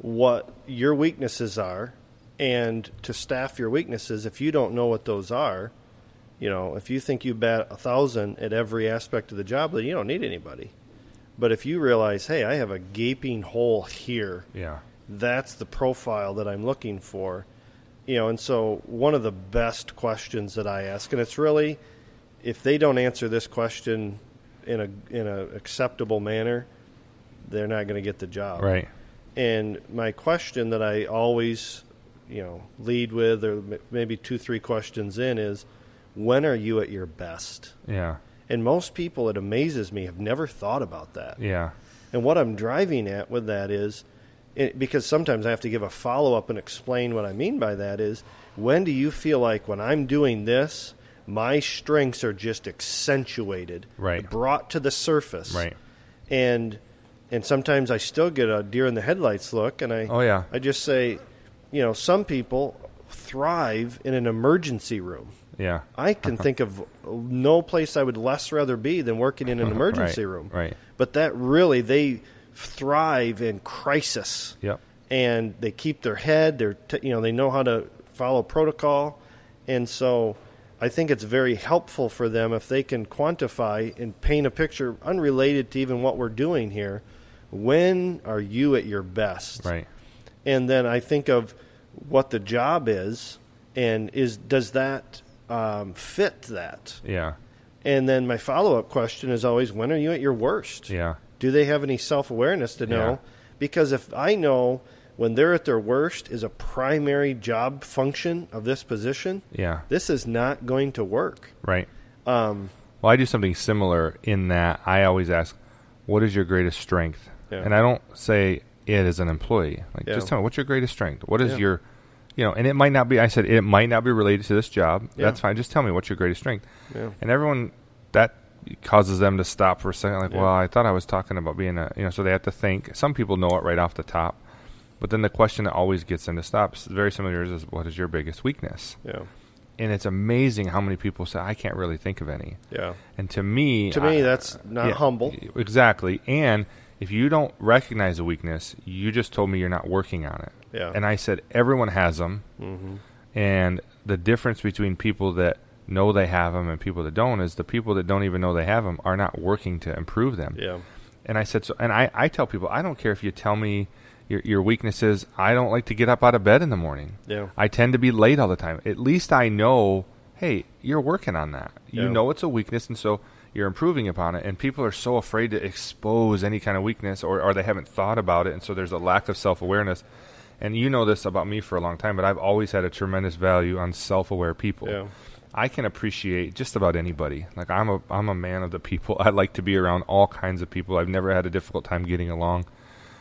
what your weaknesses are, and to staff your weaknesses. If you don't know what those are, you know, if you think you bat a thousand at every aspect of the job, then you don't need anybody. But if you realize, hey, I have a gaping hole here, Yeah. that's the profile that I'm looking for. You know, and so one of the best questions that I ask, and it's really, if they don't answer this question in a in a acceptable manner, they're not going to get the job. Right. And my question that I always, you know, lead with, or maybe two, three questions in, is, when are you at your best? Yeah. And most people, it amazes me, have never thought about that. Yeah. And what I'm driving at with that is, it, because sometimes I have to give a follow up and explain what I mean by that is, when do you feel like when I'm doing this, my strengths are just accentuated, Right. brought to the surface, Right. And and sometimes I still get a deer in the headlights look, and I Oh yeah. I just say, you know, some people thrive in an emergency room. Yeah. I can [laughs] think of no place I would less rather be than working in an [laughs] emergency Right, room. right. But that really, they thrive in crisis, Yep. and they keep their head. They're t- you know they know how to follow protocol, and so I think it's very helpful for them if they can quantify and paint a picture unrelated to even what we're doing here. When are you at your best? Right. and then I think of what the job is, and is does that um, fit that? Yeah. And then my follow up question is always, when are you at your worst? Yeah. Do they have any self awareness to know? Yeah. Because if I know when they're at their worst is a primary job function of this position, Yeah. this is not going to work. Right. Um, Well, I do something similar in that I always ask, "What is your greatest strength?" Yeah. And I don't say it as an employee. Like, Yeah. just tell me what's your greatest strength. What is your, you know, and it might not be. I said it might not be related to this job. Yeah. That's fine. Just tell me what's your greatest strength. Yeah. And everyone that causes them to stop for a second. Like, Yeah. well, I thought I was talking about being a, you know, so they have to think. Some people know it right off the top. But then the question that always gets them to stop, is very similar to yours, is what is your biggest weakness? yeah, And it's amazing how many people say, I can't really think of any. yeah. And to me, To me, I- that's not yeah, humble. Exactly. And if you don't recognize a weakness, you just told me you're not working on it. Yeah. And I said everyone has them, hmm and the difference between people that know they have them and people that don't is the people that don't even know they have them are not working to improve them. Yeah, And I said so. And I, I tell people I don't care if you tell me your your weaknesses. I don't like to get up out of bed in the morning. yeah, I tend to be late all the time. At least I know, hey, you're working on that. You Yeah. know it's a weakness, and so you're improving upon it. And people are so afraid to expose any kind of weakness, or, or they haven't thought about it, and so there's a lack of self awareness. And you know this about me for a long time, but I've always had a tremendous value on self aware people. yeah, I can appreciate just about anybody. Like I'm a I'm a man of the people. [laughs] I like to be around all kinds of people. I've never had a difficult time getting along.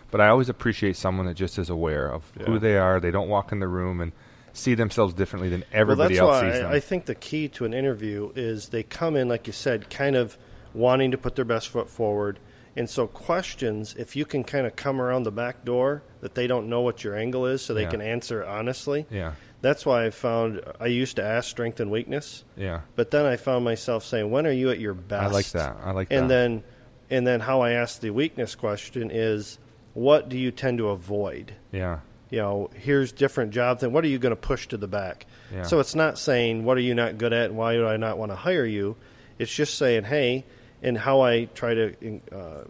But I always appreciate someone that just is aware of Yeah. who they are. They don't walk in the room and see themselves differently than everybody well, else sees them. I, I think the key to an interview is they come in, like you said, kind of wanting to put their best foot forward. And so, questions, if you can kind of come around the back door that they don't know what your angle is, so they Yeah. can answer honestly. yeah, That's why I found I used to ask strength and weakness, yeah. but then I found myself saying, "When are you at your best?" I like that. I like that. And then, and then how I ask the weakness question is, "What do you tend to avoid?" yeah, you know, here's different jobs, and what are you going to push to the back? Yeah. So it's not saying what are you not good at, and why do I not want to hire you? It's just saying, hey, and how I try to uh,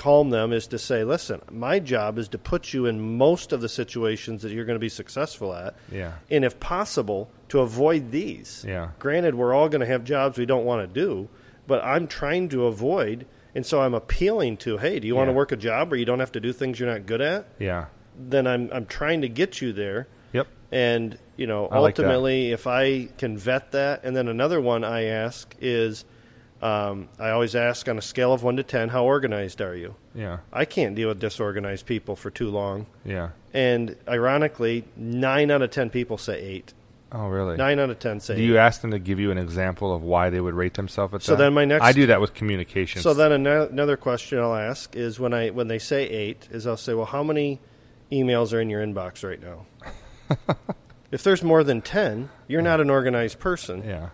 calm them is to say, listen, my job is to put you in most of the situations that you're going to be successful at, yeah, and if possible, to avoid these. yeah, Granted, we're all going to have jobs we don't want to do, but I'm trying to avoid, and so I'm appealing to, hey, do you want to work a job where you don't have to do things you're not good at? Yeah. Then I'm I'm trying to get you there, Yep. and you know I like ultimately, if I can vet that, and then another one I ask is, um, I always ask on a scale of one to ten, how organized are you? Yeah. I can't deal with disorganized people for too long. Yeah. And ironically, nine out of ten people say eight. Oh, really? Nine out of ten say Do eight. you ask them to give you an example of why they would rate themselves at So that? then my next- I do that with communication. So then another question I'll ask is when I when they say eight is I'll say, well, how many emails are in your inbox right now? [laughs] if there's more than ten, you're not an organized person. yeah.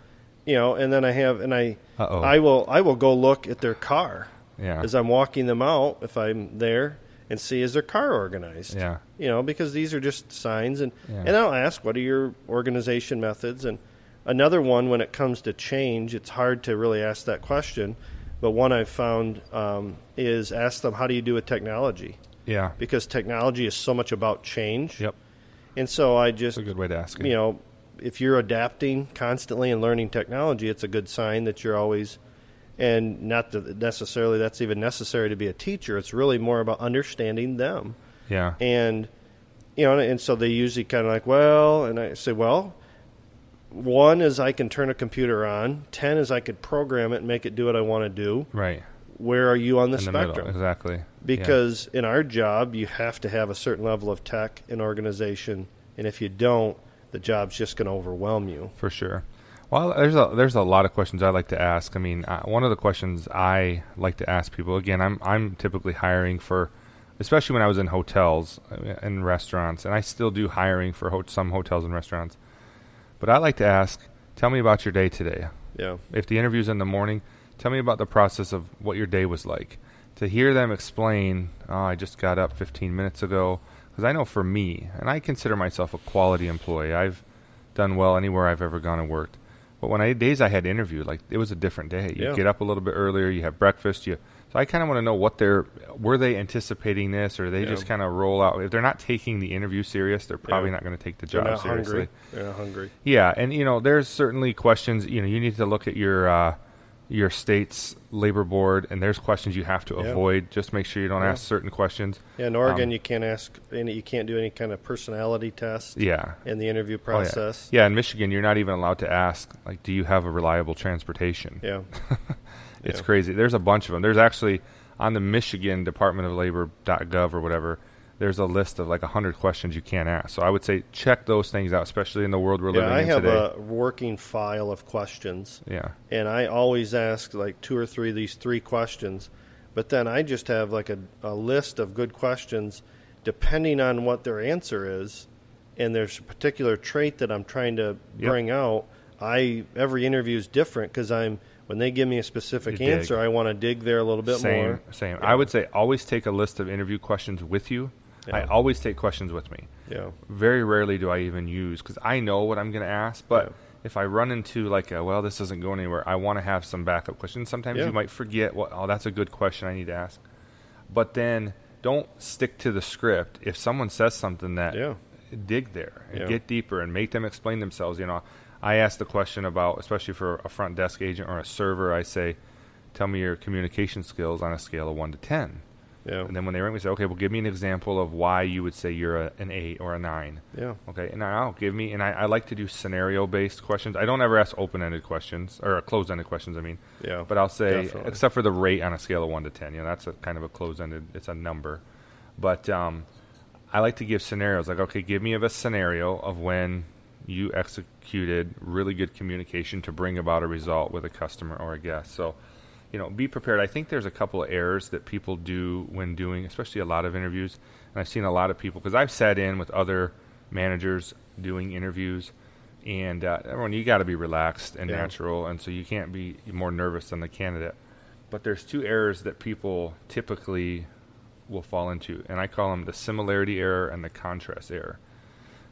You know, and then I have and I Uh-oh. I will I will go look at their car Yeah. as I'm walking them out if I'm there and see is their car organized. Yeah. You know, because these are just signs and Yeah. and I'll ask what are your organization methods and another one when it comes to change, it's hard to really ask that question. But one I've found um, is ask them how do you do with technology Yeah. because technology is so much about change. Yep. And so I just That's a good way to ask it. you know, if you're adapting constantly and learning technology, it's a good sign that you're always, and not that necessarily that's even necessary to be a teacher. It's really more about understanding them. Yeah. And, you know, and so they usually kind of like, well, and I say, well, one is I can turn a computer on, 10 is I could program it and make it do what I want to do. Right. Where are you on the In spectrum? Exactly. Yeah. because in our job you have to have a certain level of tech and organization and if you don't the job's just going to overwhelm you for sure. Well, there's a there's a lot of questions I like to ask. I mean, uh, one of the questions I like to ask people again, I'm I'm typically hiring for, especially when I was in hotels uh, and restaurants, and I still do hiring for ho- some hotels and restaurants. But I like to ask, tell me about your day today. yeah If the interview's in the morning, tell me about the process of what your day was like. To hear them explain, oh, I just got up 15 minutes ago, because I know for me, and I consider myself a quality employee. I've done well anywhere I've ever gone and worked. But when I days I had interviewed, like it was a different day. You Yeah. get up a little bit earlier, you have breakfast, you. So I kind of want to know what they're were they anticipating this, or they Yeah. just kind of roll out. If they're not taking the interview serious, they're probably Yeah. not going to take the they're job seriously. hungry they're hungry Yeah, and you know, there's certainly questions. You know, you need to look at your uh, your state's labor board, and there's questions you have to Yeah. avoid. Just make sure you don't Yeah. ask certain questions. yeah, in oregon Um, you can't ask any you can't do any kind of personality test Yeah. in the interview Oh, yeah. process Yeah, in Michigan, you're not even allowed to ask, like, do you have a reliable transportation? yeah [laughs] It's crazy. There's a bunch of them. There's actually on the Michigan Department of Labor.gov or whatever. There's a list of like hundred questions you can't ask. So I would say check those things out, especially in the world we're yeah living i in today. I have a working file of questions yeah, and I always ask like two or three of these three questions, but then I just have like a, a list of good questions depending on what their answer is, and there's a particular trait that I'm trying to Yep. bring out. I every interview is different because I'm when they give me a specific You dig. answer, I want to dig there a little bit same, more. Same. Yeah. I would say always take a list of interview questions with you. I always take questions with me. Yeah, Very rarely do I even use because I know what I'm going to ask. But Yeah. if I run into like, a, well, this doesn't go anywhere, I want to have some backup questions. Sometimes Yeah. you might forget. What? Oh, that's a good question I need to ask. But then don't stick to the script. If someone says something that yeah, dig there and Yeah. get deeper and make them explain themselves. You know, I ask the question about, especially for a front desk agent or a server, I say, tell me your communication skills on a scale of one to ten. Yeah, And then when they rank me, say, okay, well, give me an example of why you would say you're a, an eight or a nine. yeah, Okay, and I'll give me, and I, I like to do scenario based questions. I don't ever ask open ended questions or closed ended questions. I mean, yeah. but I'll say, Definitely. except for the rate on a scale of one to ten, you know, that's a kind of a closed ended. It's a number, but um, I like to give scenarios. Like, okay, give me of a scenario of when you executed really good communication to bring about a result with a customer or a guest. So, you know, be prepared. I think there's a couple of errors that people do when doing, especially a lot of interviews. And I've seen a lot of people because I've sat in with other managers doing interviews, and uh, everyone, you got to be relaxed and Yeah. natural, and so you can't be more nervous than the candidate. But there's two errors that people typically will fall into, and I call them the similarity error and the contrast error.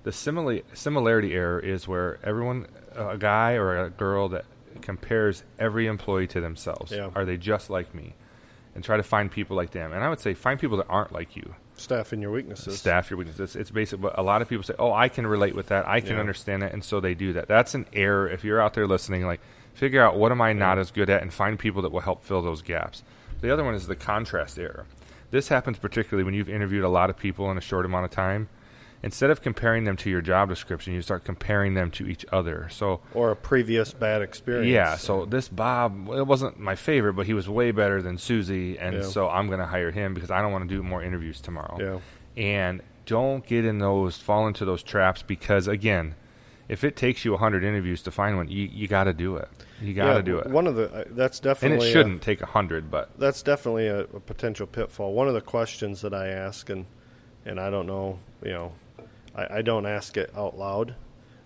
The simila- similarity error is where everyone, a guy or a girl that compares every employee to themselves. Yeah. Are they just like me? And try to find people like them. And I would say find people that aren't like you. Staff in your weaknesses. Staff your weaknesses. It's, it's basic, but a lot of people say, "Oh, I can relate with that. I can Yeah. understand it," and so they do that. That's an error. If you're out there listening, like Figure out what am I not as good at, and find people that will help fill those gaps. The other one is the contrast error. This happens particularly when you've interviewed a lot of people in a short amount of time. Instead of comparing them to your job description, you start comparing them to each other. So or a previous bad experience. Yeah. So this Bob, it wasn't my favorite, but he was way better than Susie, and Yeah. so I'm going to hire him because I don't want to do more interviews tomorrow. Yeah. And don't get in those, fall into those traps because again, if it takes you 100 interviews to find one, you, you got to do it. You got to Yeah, do it. One of the uh, that's and it shouldn't take 100, but that's definitely a, a potential pitfall. One of the questions that I ask, and and I don't know, you know, I, I don't ask it out loud,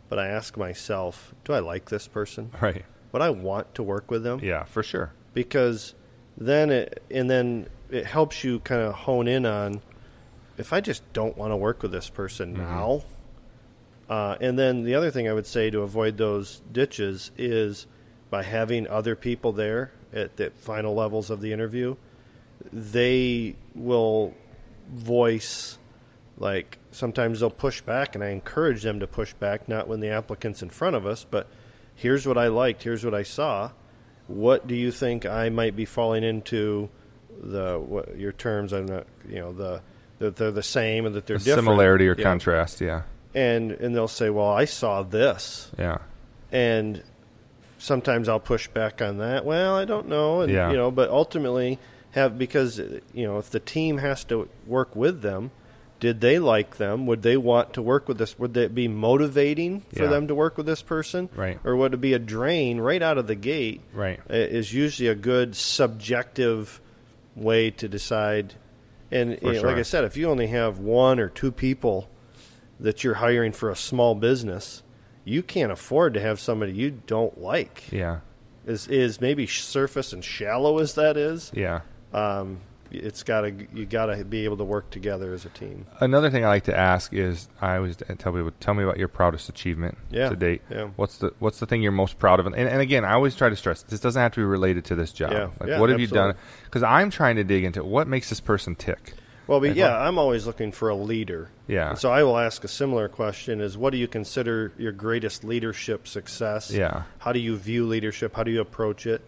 but I ask myself, do I like this person? [laughs] right. Would I want to work with them? Yeah, for sure. Because then it and then it helps you kind of hone in on if I just don't want to work with this person Mm-hmm. now. Uh, and then the other thing I would say to avoid those ditches is by having other people there at the final levels of the interview, they will voice like sometimes they'll push back and I encourage them to push back not when the applicant's in front of us but here's what I liked here's what I saw what do you think I might be falling into the what your terms I'm not you know the that they're the same and that they're similarity or Yeah. contrast. Yeah. and and they'll say well I saw this Yeah. and sometimes I'll push back on that. Well, I don't know, and Yeah. you know, but ultimately have because you know if the team has to work with them, did they like them? Would they want to work with this? Would it be motivating for Yeah. them to work with this person, Right. Or would it be a drain right out of the gate? Right. Is usually a good subjective way to decide. And you know, like. I said, if you only have one or two people that you're hiring for a small business, you can't afford to have somebody you don't like. Yeah. Is is maybe surface and shallow as that is. Yeah. Um, it's got to you got to be able to work together as a team. Another thing I like to ask is I always tell people, tell me about your proudest achievement Yeah, to date. yeah. What's the What's the thing you're most proud of? And, and again, I always try to stress this doesn't have to be related to this job. Yeah, Like, yeah, what have you done? Because I'm trying to dig into what makes this person tick. Well, but Like yeah, what- I'm always looking for a leader. Yeah. And so I will ask a similar question: Is what do you consider your greatest leadership success? Yeah. How do you view leadership? How do you approach it?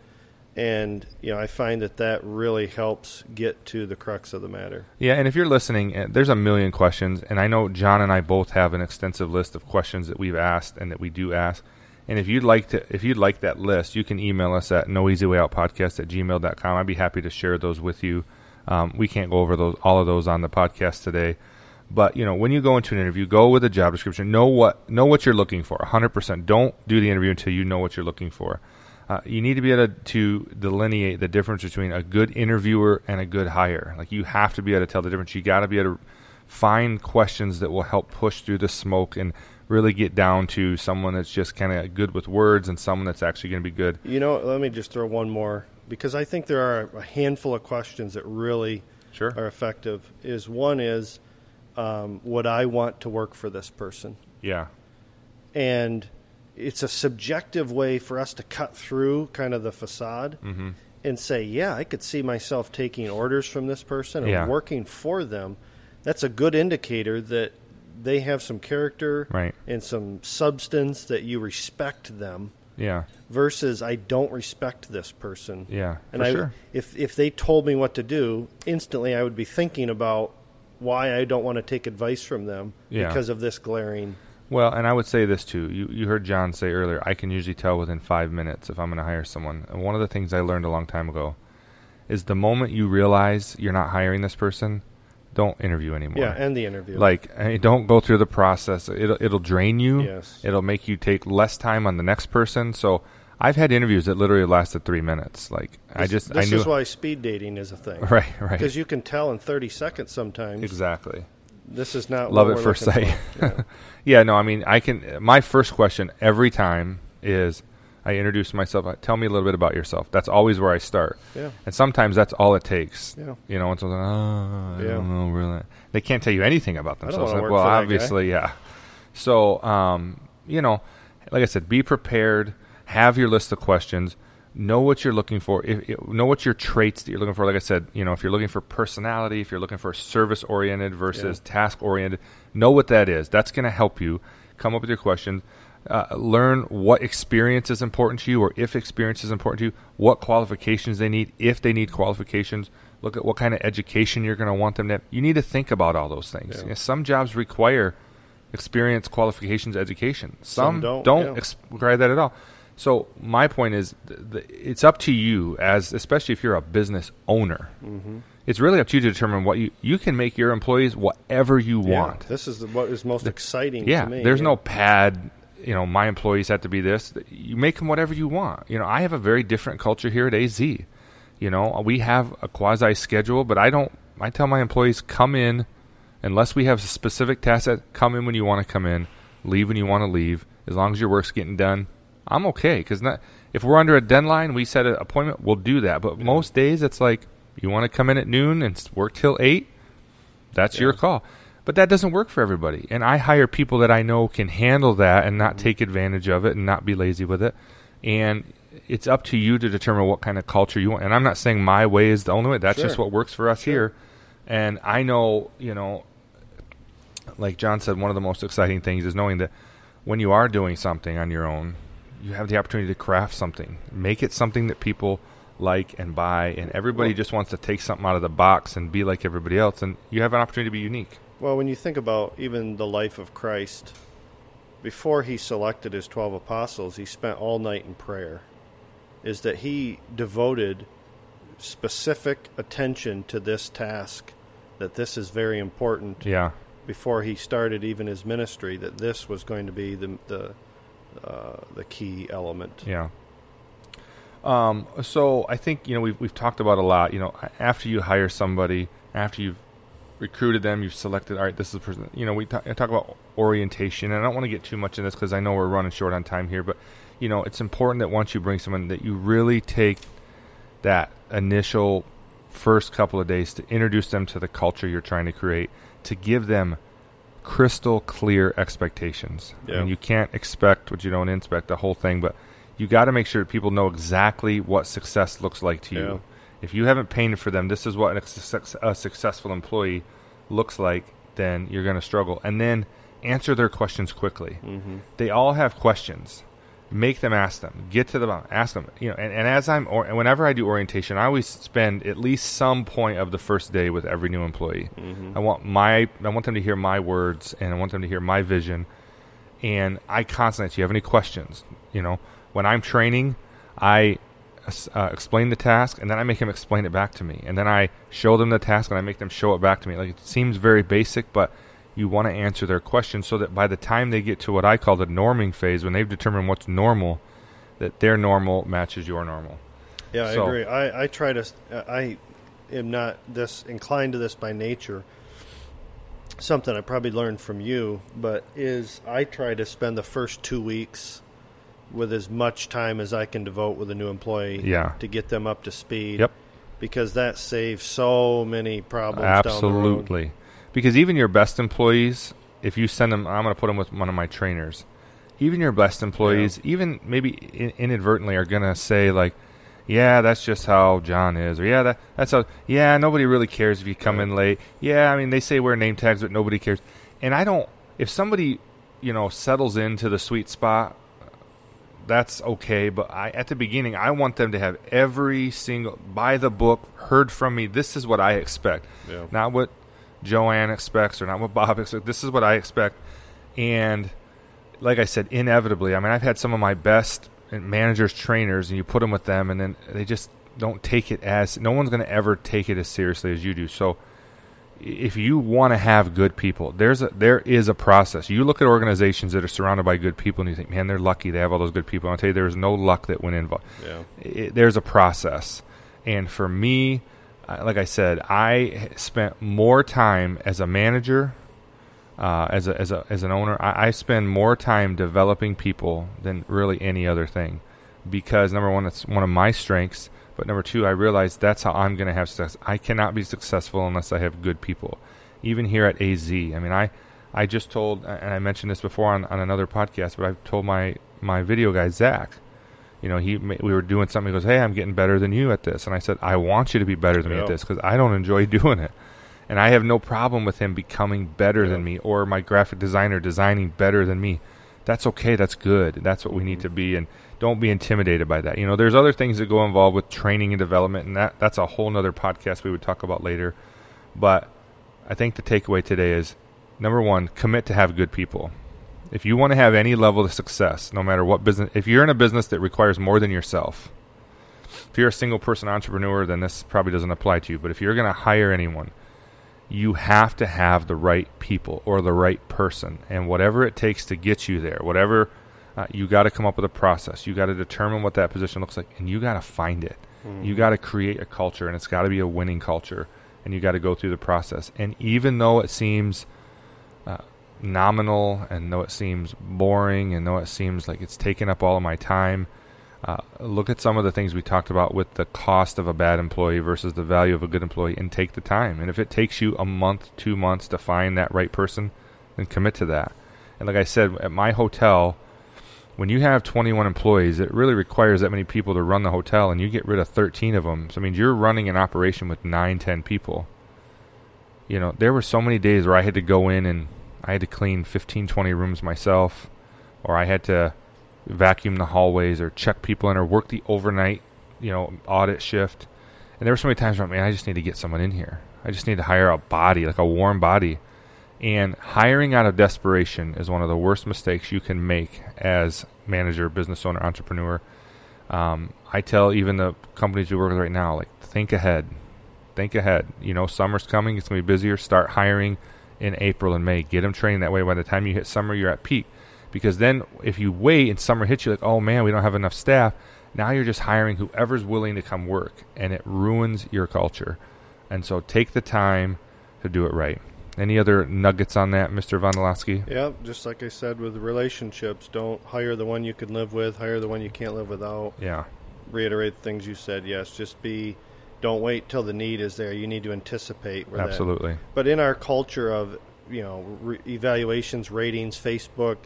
And you know, I find that that really helps get to the crux of the matter. Yeah, and if you're listening, uh, there's a million questions, and I know John and I both have an extensive list of questions that we've asked and that we do ask. And if you'd like to, if you'd like that list, you can email us at noeasywayoutpodcast at gmail.com. I'd be happy to share those with you. Um, we can't go over those all of those on the podcast today, but you know, when you go into an interview, go with a job description. Know what know what you're looking for. 100%. Don't do the interview until you know what you're looking for. Uh, you need to be able to, to delineate the difference between a good interviewer and a good hire. Like you have to be able to tell the difference. You got to be able to find questions that will help push through the smoke and really get down to someone that's just kind of good with words and someone that's actually going to be good. You know, let me just throw one more because I think there are a handful of questions that really Sure. are effective. Is one is, um, would I want to work for this person? Yeah. And it's a subjective way for us to cut through kind of the facade Mm-hmm. and say, yeah, I could see myself taking orders from this person and Yeah. working for them. That's a good indicator that they have some character Right. and some substance that you respect them Yeah. versus I don't respect this person. Yeah. And I, sure. if if they told me what to do, instantly I would be thinking about why I don't want to take advice from them Yeah. because of this glaring. Well, and I would say this too. You you heard John say earlier, I can usually tell within five minutes if I'm going to hire someone. And one of the things I learned a long time ago is the moment you realize you're not hiring this person, don't interview anymore. Yeah, and the interview. like don't go through the process. It'll it'll drain you. Yes. It'll make you take less time on the next person. So I've had interviews that literally lasted three minutes. Like I This- just this I knew is why speed dating is a thing. [laughs] right right Because you can tell in 30 seconds sometimes exactly. This is not Love at first sight. Yeah. [laughs] Yeah, no, I mean, I can. My first question every time is, I introduce myself. I- Tell me a little bit about yourself. That's always where I start. Yeah. And sometimes that's all it takes. Yeah. You know, and someone's like, oh, I Yeah. don't know, really. They can't tell you anything about themselves. Like, well, for that guy. obviously, yeah. So, um, you know, like I said, be prepared. Have your list of questions. Know what you're looking for. If, know what your traits that you're looking for. Like I said, you know, if you're looking for personality, if you're looking for service oriented versus task oriented, know what that is. That's going to help you come up with your questions. Uh, learn what experience is important to you, or if experience is important to you, what qualifications they need, if they need qualifications. Look at what kind of education you're going to want them to have. You need to think about all those things. Yeah. You know, some jobs require experience, qualifications, education. Some, Some don't, don't yeah. require that at all. So my point is, th- th- it's up to you as, especially if you're a business owner. Mm-hmm. It's really up to you to determine what you you can make your employees whatever you Yeah, want. This is the, what is most exciting Yeah, to me. there's yeah. no pad. You know, my employees have to be this. You make them whatever you want. You know, I have a very different culture here at AZ. You know, we have a quasi schedule, but I don't. I tell my employees come in, unless we have specific tasks. That come in when you want to come in, leave when you want to leave. As long as your work's getting done, I'm okay. Because not if we're under a deadline, we set an appointment, we'll do that. But most days, it's like you want to come in at noon and work till eight. That's your call. But that doesn't work for everybody. And I hire people that I know can handle that and not mm-hmm. take advantage of it and not be lazy with it. And it's up to you to determine what kind of culture you want. And I'm not saying my way is the only way. That's just what works for us Sure. here. And I know, you know, like John said, one of the most exciting things is knowing that when you are doing something on your own, you have the opportunity to craft something, make it something that people like and buy, and everybody Well- just wants to take something out of the box and be like everybody else, and you have an opportunity to be unique. Well, when you think about even the life of Christ, before he selected his 12 apostles, he spent all night in prayer. Is that he devoted specific attention to this task, that this is very important Yeah, before he started even his ministry, that this was going to be the, the, uh, the key element. yeah. Um, so I think you know we've we've talked about a lot. You know, after you hire somebody, after you've recruited them, you've selected. All right, this is the person. You know, we talk, talk about orientation, and I don't want to get too much in this because I know we're running short on time here. But you know, it's important that once you bring someone, that you really take that initial first couple of days to introduce them to the culture you're trying to create, to give them crystal clear expectations. I mean, you can't expect what you don't inspect the whole thing, but you got to make sure people know exactly what success looks like to Yeah. you. If you haven't painted for them, this is what a, success- a successful employee looks like, then you're going to struggle. And then answer their questions quickly. Mm-hmm. They all have questions. Make them ask them. Get to the bottom. Ask them. You know, and, and as I'm, or, whenever I do orientation, I always spend at least some point of the first day with every new employee. Mm-hmm. I want my, I want them to hear my words, and I want them to hear my vision. And I constantly, do you have any questions? You know, when I'm training, I uh, explain the task, and then I make them explain it back to me, and then I show them the task, and I make them show it back to me. Like it seems very basic, but you want to answer their questions so that by the time they get to what I call the norming phase, when they've determined what's normal, that their normal matches your normal. Yeah, I agree. I, I try to. Uh, I am not this inclined to this by nature. Something I probably learned from you, but is I try to spend the first two weeks with as much time as I can devote with a new employee. Yeah. To get them up to speed. Yep. Because that saves so many problems. Down the road. Absolutely. Because even your best employees, if you send them, I'm going to put them with one of my trainers. Even your best employees, even maybe in, inadvertently, are going to say like, "Yeah, that's just how John is," or "Yeah, that that's how." Yeah, nobody really cares if you come Right. in late. Yeah, I mean they say wear name tags, but nobody cares. And I don't. If somebody, you know, settles into the sweet spot, that's okay. But I, at the beginning, I want them to have every single by the book, heard from me. This is what I expect, Yeah. not what Joanne expects or not what Bob expects. This is what I expect. And like I said, inevitably, I mean, I've had some of my best managers, trainers, and you put them with them, and then they just don't take it as. No one's going to ever take it as seriously as you do. So if you want to have good people, there's a there is a process. You look at organizations that are surrounded by good people, and you think, man, they're lucky they have all those good people. I'll tell you, there's no luck that went involved. Yeah. It, there's a process, and for me, like I said, I spent more time as a manager, uh, as a as a as an owner. I, I spend more time developing people than really any other thing, because number one, it's one of my strengths. But number two, I realize that's how I'm going to have success. I cannot be successful unless I have good people. Even here at AZ, I mean, I, I just told, and I mentioned this before on, on another podcast, but I've told my, my video guy, Zach, you know, he we were doing something. He goes, "Hey, I'm getting better than you at this," and I said, "I want you to be better than me at this because I don't enjoy [laughs] doing it, and I have no problem with him becoming better than me or my graphic designer designing better than me, that's okay. That's good. That's what we need mm-hmm. to be. And don't be intimidated by that. You know, there's other things that go involved with training and development, and that that's a whole nother podcast we would talk about later. But I think the takeaway today is number one, commit to have good people. If you want to have any level of success, no matter what business, if you're in a business that requires more than yourself, if you're a single person entrepreneur, then this probably doesn't apply to you. But if you're going to hire anyone, you have to have the right people or the right person. And whatever it takes to get you there, whatever uh, you got to come up with a process. You got to determine what that position looks like, and you got to find it. Mm-hmm. You got to create a culture, and it's got to be a winning culture, and you got to go through the process. And even though it seems nominal, and though it seems boring, and though it seems like it's taking up all of my time, uh, look at some of the things we talked about with the cost of a bad employee versus the value of a good employee and take the time. And if it takes you a month, two months to find that right person, then commit to that. And like I said, at my hotel, when you have 21 employees, it really requires that many people to run the hotel, and you get rid of 13 of them. So, I mean, you're running an operation with 9, 10 people. You know, there were so many days where I had to go in and I had to clean 15, 20 rooms myself, or I had to vacuum the hallways or check people in or work the overnight, you know, audit shift. And there were so many times where, man, I just need to get someone in here. I just need to hire a body, like a warm body. And hiring out of desperation is one of the worst mistakes you can make as manager, business owner, entrepreneur. Um, I tell even the companies we work with right now, like, think ahead. Think ahead. You know, summer's coming, it's going to be busier. Start hiring in April and May. Get them trained that way. By the time you hit summer, you're at peak because then if you wait and summer hits you like oh man we don't have enough staff now you're just hiring whoever's willing to come work and it ruins your culture and so take the time to do it right any other nuggets on that mr Vondoloski? yeah just like i said with relationships don't hire the one you can live with hire the one you can't live without yeah reiterate the things you said yes just be don't wait till the need is there you need to anticipate absolutely that. but in our culture of you know re- evaluations ratings facebook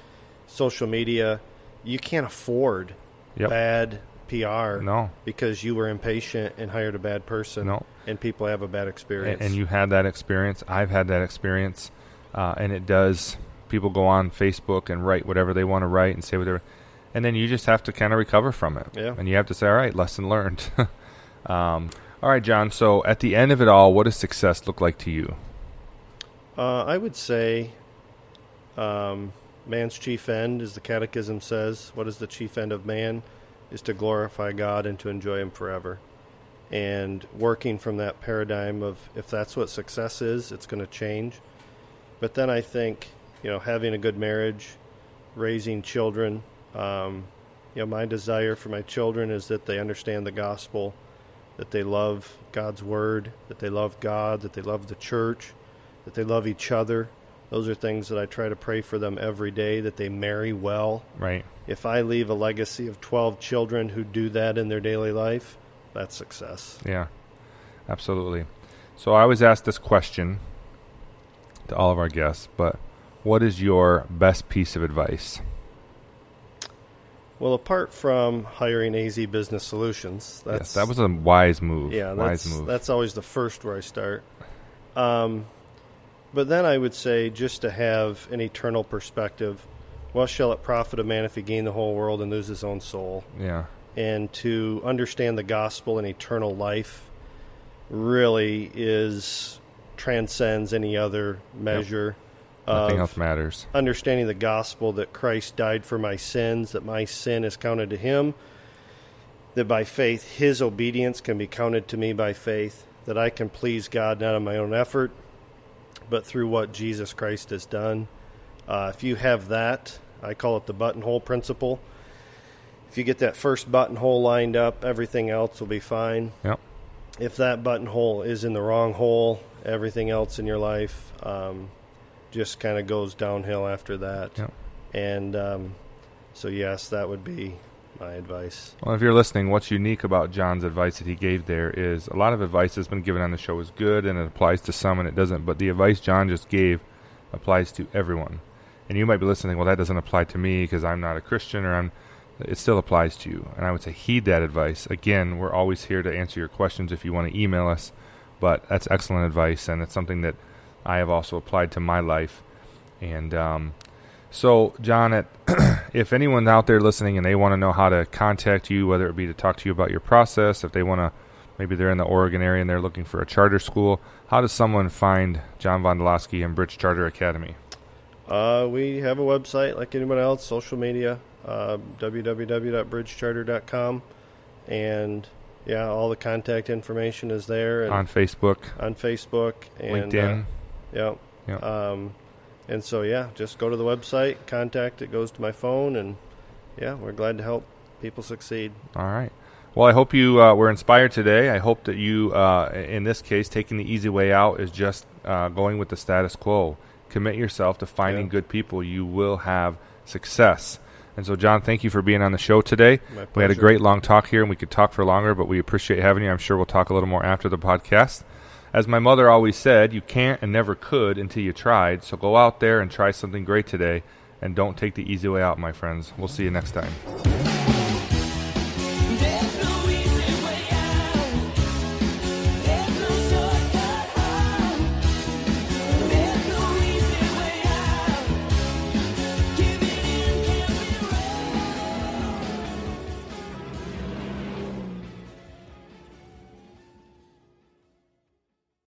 social media, you can't afford yep. bad PR. No, because you were impatient and hired a bad person. No, and people have a bad experience. And, and you had that experience. I've had that experience, uh, and it does. People go on Facebook and write whatever they want to write and say whatever, and then you just have to kind of recover from it. Yeah. And you have to say, all right, lesson learned. [laughs] um, all right, John. So at the end of it all, what does success look like to you? Uh, I would say. Um, Man's chief end, as the Catechism says, what is the chief end of man? Is to glorify God and to enjoy Him forever. And working from that paradigm of if that's what success is, it's going to change. But then I think, you know, having a good marriage, raising children, um, you know, my desire for my children is that they understand the gospel, that they love God's word, that they love God, that they love the church, that they love each other, those are things that I try to pray for them every day that they marry well. Right. If I leave a legacy of 12 children who do that in their daily life, that's success. Yeah. Absolutely. So I always ask this question to all of our guests, but what is your best piece of advice? Well, apart from hiring AZ Business Solutions, that's yes, that was a wise move. Yeah, wise that's, move. That's always the first where I start. Um, but then I would say just to have an eternal perspective, what shall it profit a man if he gain the whole world and lose his own soul? Yeah. And to understand the gospel and eternal life really is transcends any other measure. Nothing else matters. Understanding the gospel that Christ died for my sins, that my sin is counted to him, that by faith his obedience can be counted to me by faith, that I can please God not on my own effort, but through what Jesus Christ has done. Uh, if you have that, I call it the buttonhole principle. If you get that first buttonhole lined up, everything else will be fine. Yep. If that buttonhole is in the wrong hole, everything else in your life um, just kind of goes downhill after that. Yep. And um, so, yes, that would be my advice. Well, if you're listening, what's unique about John's advice that he gave there is a lot of advice that's been given on the show is good and it applies to some and it doesn't. But the advice John just gave applies to everyone. And you might be listening, well, that doesn't apply to me because I'm not a Christian or I'm. It still applies to you. And I would say heed that advice. Again, we're always here to answer your questions if you want to email us. But that's excellent advice and it's something that I have also applied to my life. And um, So, John, at, [clears throat] if anyone's out there listening and they want to know how to contact you, whether it be to talk to you about your process, if they want to, maybe they're in the Oregon area and they're looking for a charter school, how does someone find John Vondoloski and Bridge Charter Academy? Uh, we have a website like anyone else, social media, uh, www.bridgecharter.com, and yeah, all the contact information is there. And on Facebook, on Facebook, and, LinkedIn. Uh, yeah. Yep. Um, and so yeah, just go to the website, contact it goes to my phone, and yeah, we're glad to help people succeed. All right. Well, I hope you uh, were inspired today. I hope that you, uh, in this case, taking the easy way out is just uh, going with the status quo. Commit yourself to finding Yeah. good people. You will have success. And so, John, thank you for being on the show today. My We had a great long talk here, and we could talk for longer, but we appreciate having you. I'm sure we'll talk a little more after the podcast. As my mother always said, you can't and never could until you tried. So go out there and try something great today, and don't take the easy way out, my friends. We'll see you next time.